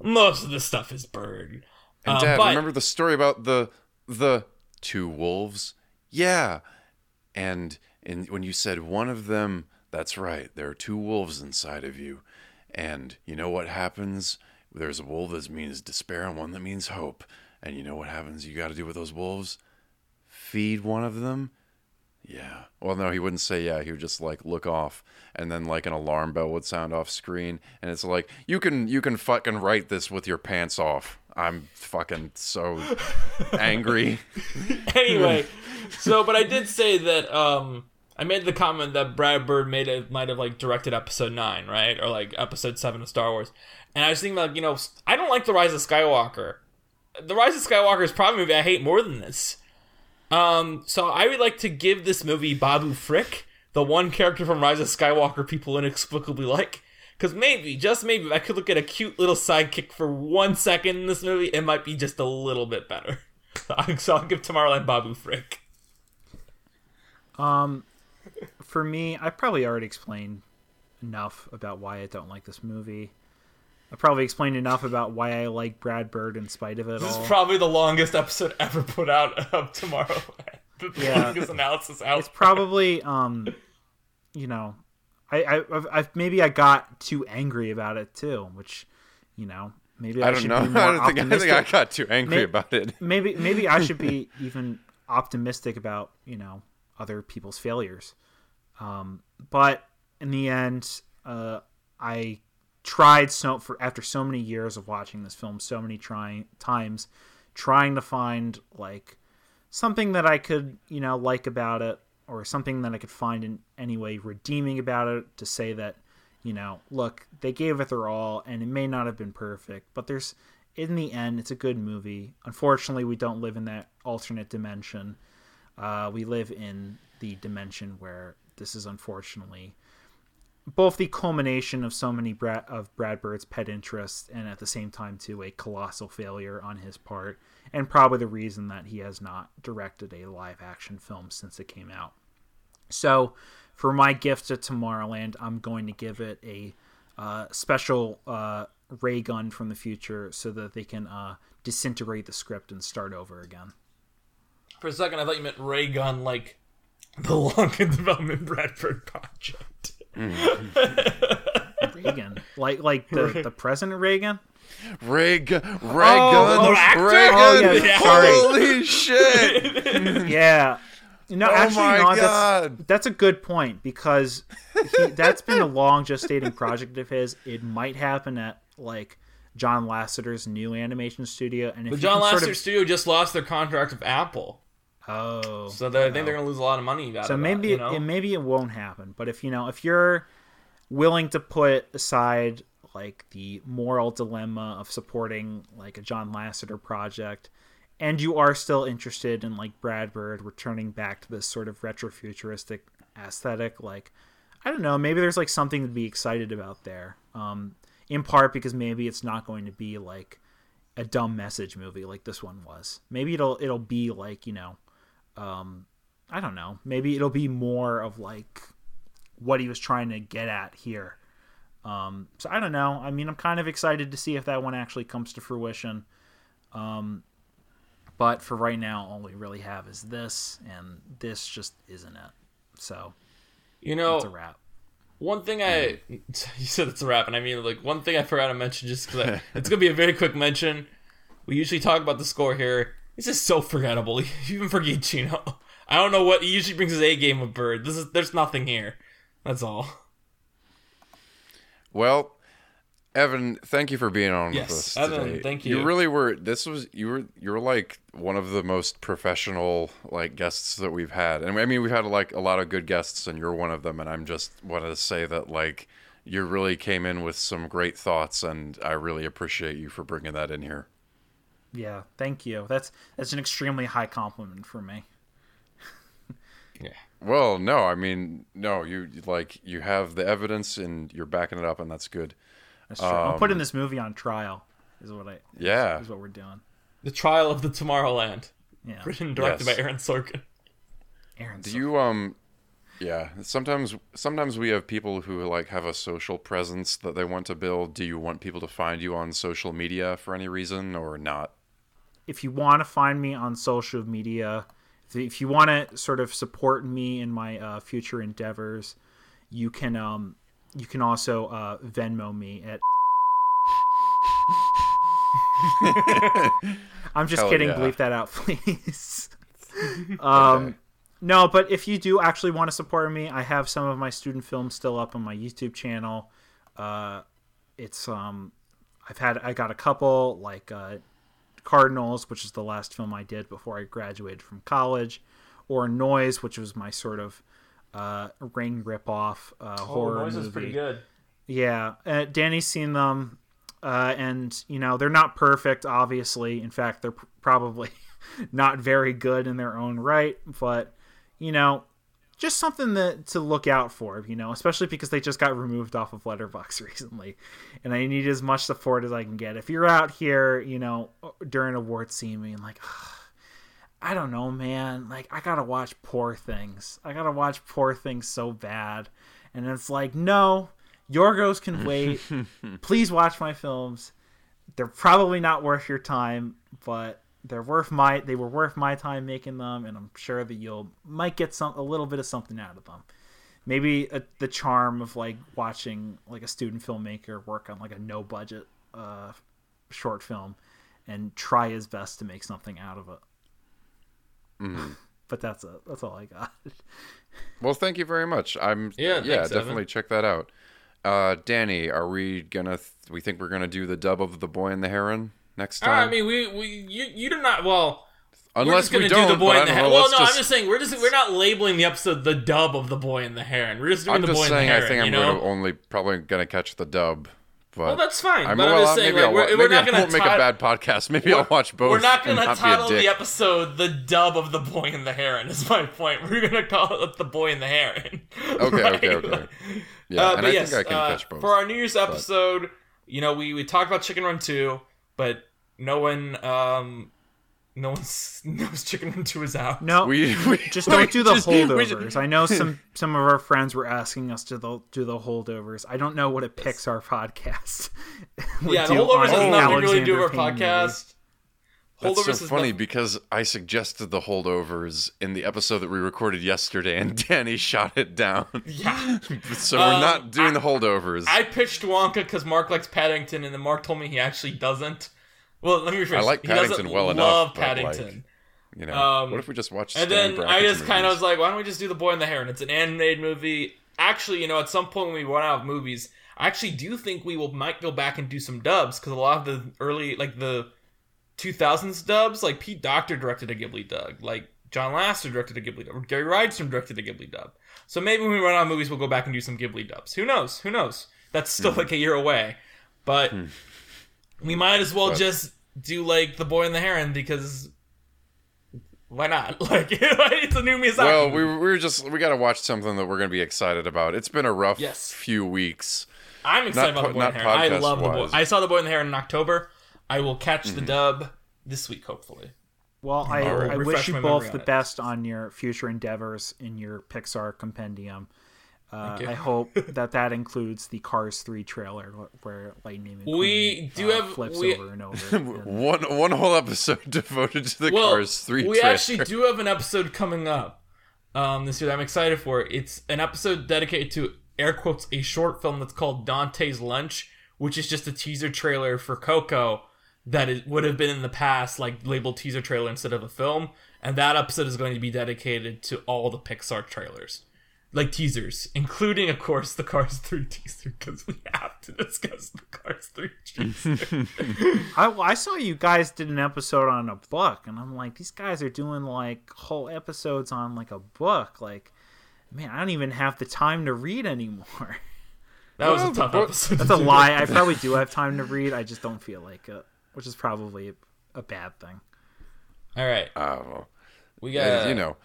most of the stuff is Bird. And Uh, Dad, but- remember the story about the the two wolves? Yeah. And and when you said one of them, that's right. There are two wolves inside of you. And you know what happens? There's a wolf that means despair and one that means hope. And you know what happens? You got to do with those wolves? Feed one of them? Yeah. Well, no, he wouldn't say yeah. He would just like look off, and then like an alarm bell would sound off screen, and it's like you can you can fucking write this with your pants off. I'm fucking so angry. anyway, so but I did say that um I made the comment that Brad Bird made it might have like directed episode nine, right? Or like episode seven of Star Wars. And I was thinking like, you know, I don't like The Rise of Skywalker. The Rise of Skywalker is probably a movie I hate more than this. Um, so I would like to give this movie Babu Frick, the one character from Rise of Skywalker people inexplicably like. Because maybe, just maybe, if I could look at a cute little sidekick for one second in this movie, it might be just a little bit better. so I'll give Tomorrowland Babu Frick. Um, for me, I probably already explained enough about why I don't like this movie. I probably explained enough about why I like Brad Bird in spite of it This all. is probably the longest episode ever put out of Tomorrowland. The Yeah. longest analysis out. it's probably um, you know, I, I I've, I've maybe I got too angry about it too, which, you know, maybe I, I don't should know. be more I don't think I think. I got too angry May- about it. maybe maybe I should be even optimistic about you know other people's failures. Um, but in the end, uh, I tried so for after so many years of watching this film so many trying times, trying to find like something that I could you know like about it or something that I could find in any way redeeming about it to say that you know look they gave it their all and it may not have been perfect but there's in the end it's a good movie unfortunately we don't live in that alternate dimension uh, we live in the dimension where this is unfortunately both the culmination of so many of Brad Bird's pet interests and at the same time too a colossal failure on his part and probably the reason that he has not directed a live action film since it came out. So, for my gift to Tomorrowland, I'm going to give it a uh, special uh, ray gun from the future so that they can uh, disintegrate the script and start over again. For a second, I thought you meant Ray Gun, like the long in development Brad Bird project. Reagan, like like the the President Reagan. Ray, Reagan, Oh, Gun, oh, actor? Ray Oh, Gun. Oh, oh, yeah, sorry. Holy shit! Yeah. No, Oh actually, my no, that's, God. that's a good point because he, that's been a long gestating project of his. It might happen at like John Lasseter's new animation studio, and if The you John can Lasseter sort of, studio just lost their contract with Apple, oh, so they, I think they're gonna lose a lot of money. Out so of that, maybe you know? it, maybe it won't happen. But if you know, if you're willing to put aside like the moral dilemma of supporting like a John Lasseter project, and you are still interested in like Brad Bird returning back to this sort of retrofuturistic aesthetic, like I don't know, maybe there's like something to be excited about there. Um, in part because maybe it's not going to be like a dumb message movie like this one was. Maybe it'll it'll be like you know um, I don't know. Maybe it'll be more of like what he was trying to get at here. Um, so I don't know. I mean, I'm kind of excited to see if that one actually comes to fruition. Um, but for right now, all we really have is this, and this just isn't it. So you know, it's a wrap. One thing I you said it's a wrap, and I mean like one thing I forgot to mention just because it's gonna be a very quick mention. We usually talk about the score here. It's just so forgettable, even for Giacchino. I don't know what he usually brings his A game with Bird. This is there's nothing here. That's all. Well, Evan, thank you for being on Yes, with us Evan, today. thank You you. really were. This was you were you were like one of the most professional like guests that we've had, and I mean we've had like a lot of good guests, and you're one of them. And I'm just want to say that like you really came in with some great thoughts, and I really appreciate you for bringing that in here. Yeah, thank you. That's that's an extremely high compliment for me. Yeah. Well, no, I mean no, you like you have the evidence and you're backing it up, and that's good. That's true. I'm putting this movie on trial. Is what I Yeah. is what we're doing. The Trial of the Tomorrowland, Yeah, written and directed Yes. by Aaron Sorkin. Aaron. Do you um yeah, sometimes sometimes we have people who like have a social presence that they want to build. Do you want people to find you on social media for any reason or not? If you want to find me on social media, if, you want to sort of support me in my uh, future endeavors, you can um you can also uh, Venmo me at. I'm just Hell kidding. yeah. Bleep that out, please. um, no, but if you do actually want to support me, I have some of my student films still up on my YouTube channel. Uh, it's um, I've had I got a couple like uh, Cardinals, which is the last film I did before I graduated from college, or Noise, which was my sort of uh, Ring ripoff uh, horror movie. Is pretty good. Yeah, uh, Danny's seen them, uh, and you know they're not perfect. Obviously, in fact, they're probably not very good in their own right. But you know, just something that to look out for. You know, especially because they just got removed off of Letterboxd recently, and I need as much support as I can get. If you're out here, you know, during award season, like. I don't know, man. Like, I gotta watch Poor Things. I gotta watch Poor Things so bad. And it's like, no, Yorgos can wait. Please watch my films. They're probably not worth your time, but they're worth my. They were worth my time making them, and I'm sure that you'll might get some a little bit of something out of them. Maybe a, the charm of like watching like a student filmmaker work on like a no budget uh, short film and try his best to make something out of it. But that's a That's all I got. Well, thank you very much. I'm Yeah, yeah, thanks, definitely Evan. check that out. Uh, Danny, are we gonna? Th- we think we're gonna do the dub of the Boy and the Heron next Uh, time. I mean, we, we you, you do not. Well, we're Unless just gonna we don't, do the boy but I and the know. Well, no, just, I'm just saying we're just we're not labeling the episode the dub of the boy in the heron. We're just doing I'm the just boy saying. and the I think I'm know? gonna only probably gonna catch the dub. But Well, that's fine. I'm, but I'm just saying, maybe like, I'll, we're, maybe we're not gonna make a bad podcast. Maybe I'll watch both. We're not gonna title the episode "The Dub of the Boy and the Heron." Is my point. We're gonna call it "The Boy and the Heron." Okay, Right? okay, okay. Yeah, Uh, and but I yes, think I can uh, catch both. For our New Year's episode, you know, we, we talked about Chicken Run 2, but no one um no one's knows Chicken Run 2 is out. No, we, we just don't do the just- holdovers. just- I know some some of our friends were asking us to the, do the holdovers. I don't know what a Pixar podcast. yeah, the holdovers on has an nothing really to do with our podcast. Movie. Podcast. That's so funny because I suggested the holdovers in the episode that we recorded yesterday, and Danny shot it down. Yeah. so we're Um, not doing the holdovers. I pitched Wonka because Mark likes Paddington, and then Mark told me he actually doesn't. Well, let me rephrase. I like he Paddington well love enough, but, Paddington. you know, um, what if we just watched? And Stanley then I just kind of was like, why don't we just do The Boy and the Heron? It's an animated movie. Actually, you know, at some point when we run out of movies, I actually do think we will might go back and do some dubs because a lot of the early, like the 2000s dubs, like Pete Docter directed a Ghibli dub, like John Lasseter directed a Ghibli dub, Gary Rydstrom directed a Ghibli dub. So maybe when we run out of movies, we'll go back and do some Ghibli dubs. Who knows? Who knows? That's still hmm. like a year away, but hmm. we might as well But- just do like The Boy and the Heron because why not? Like it's a new Miyazaki. Well, we were just we got to watch something that we're going to be excited about. It's been a rough Yes. few weeks. I'm excited not about The Boy and the Heron. I love The Boy. I saw The Boy and the Heron in October. I will catch Mm-hmm. the dub this week, hopefully. Well, I, I wish you both the it. best on your future endeavors in your Pixar compendium. Uh, I hope that that includes the Cars 3 trailer where Lightning McQueen We do uh, have- flips we- over and over. One one whole episode devoted to the Well, Cars three. we trailer. actually do have an episode coming up um, this year that I'm excited for. It's an episode dedicated to air quotes a short film that's called Dante's Lunch, which is just a teaser trailer for Coco that it would have been in the past like labeled teaser trailer instead of a film. And that episode is going to be dedicated to all the Pixar trailers, like teasers, including of course the Cars 3 teaser because we have to discuss the Cars 3 teaser. I, I saw you guys did an episode on a book, and I'm like, these guys are doing like whole episodes on like a book. Like, man, I don't even have the time to read anymore. That was a tough episode. That's a lie. I probably do have time to read. I just don't feel like it, which is probably a bad thing. All right. Uh, We got you know.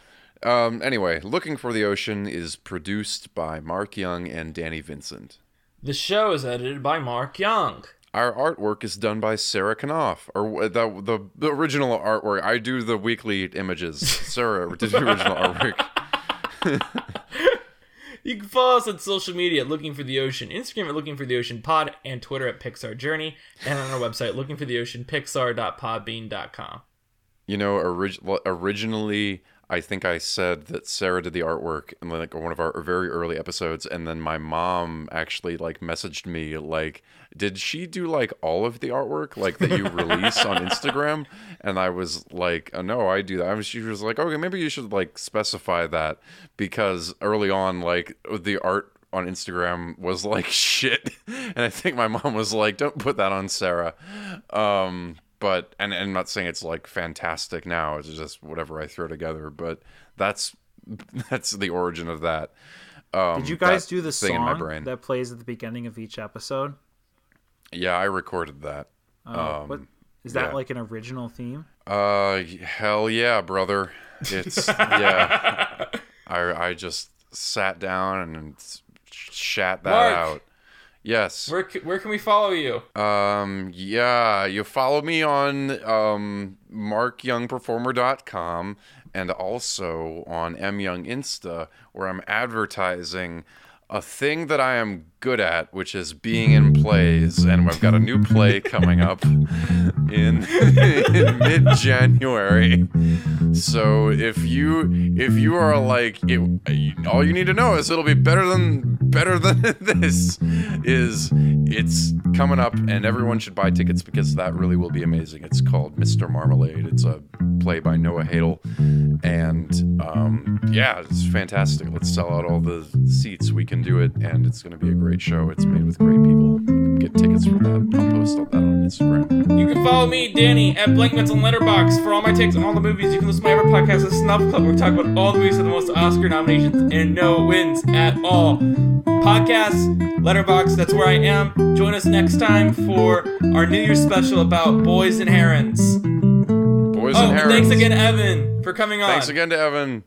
Um, anyway, Looking for the Ocean is produced by Mark Young and Danny Vincent. The show is edited by Mark Young. Our artwork is done by Sarah Knopf, or the, the the original artwork. I do the weekly images. Sarah did the original artwork. You can follow us on social media Looking for the Ocean, Instagram at Looking for the Ocean Pod, and Twitter at Pixar Journey, and on our website, Looking for the Ocean, Pixar.podbean.com. You know, orig- originally, I think I said that Sarah did the artwork in like one of our very early episodes, and then my mom actually like messaged me like, "Did she do like all of the artwork like that you release on Instagram?" And I was like, oh, "No, I do that." I was, she was like, "Okay, maybe you should like specify that because early on, like the art." On Instagram was like shit, and I think my mom was like, "Don't put that on Sarah." Um, but and, and I'm not saying it's like fantastic now. It's just whatever I throw together. But that's that's the origin of that. Um, Did you guys do the thing in my song brain? that plays at the beginning of each episode? Yeah, I recorded that. Uh, what is that yeah. like an original theme? Uh, hell yeah, brother. It's yeah. I I just sat down and shat that Mark. out. Yes. Where, where can we follow you? Um, yeah, you follow me on um, markyoungperformer.com and also on myoung insta where I'm advertising a thing that I am good at, which is being in plays, and I've got a new play coming up in, in mid-January. So if you if you are like it, all you need to know is it'll be better than better than this is it's coming up and everyone should buy tickets because that really will be amazing. It's called Mr. Marmalade. It's a play by Noah Haidle and um, yeah, it's fantastic. Let's sell out all the seats. We can do it and it's going to be a great show. It's made with great people. Get tickets for that. I'll post all that on Instagram. You can follow me, Danny, at Blankments on Letterboxd for all my takes on all the movies. You can listen to my other podcast, The Snub Club, where we talk about all the movies with the most Oscar nominations and no wins at all. Podcast, Letterboxd, that's where I am. Join us next time for our New Year's special about boys and herons. Boys Oh, and and herons. thanks again, Evan, for coming on. Thanks again to Evan.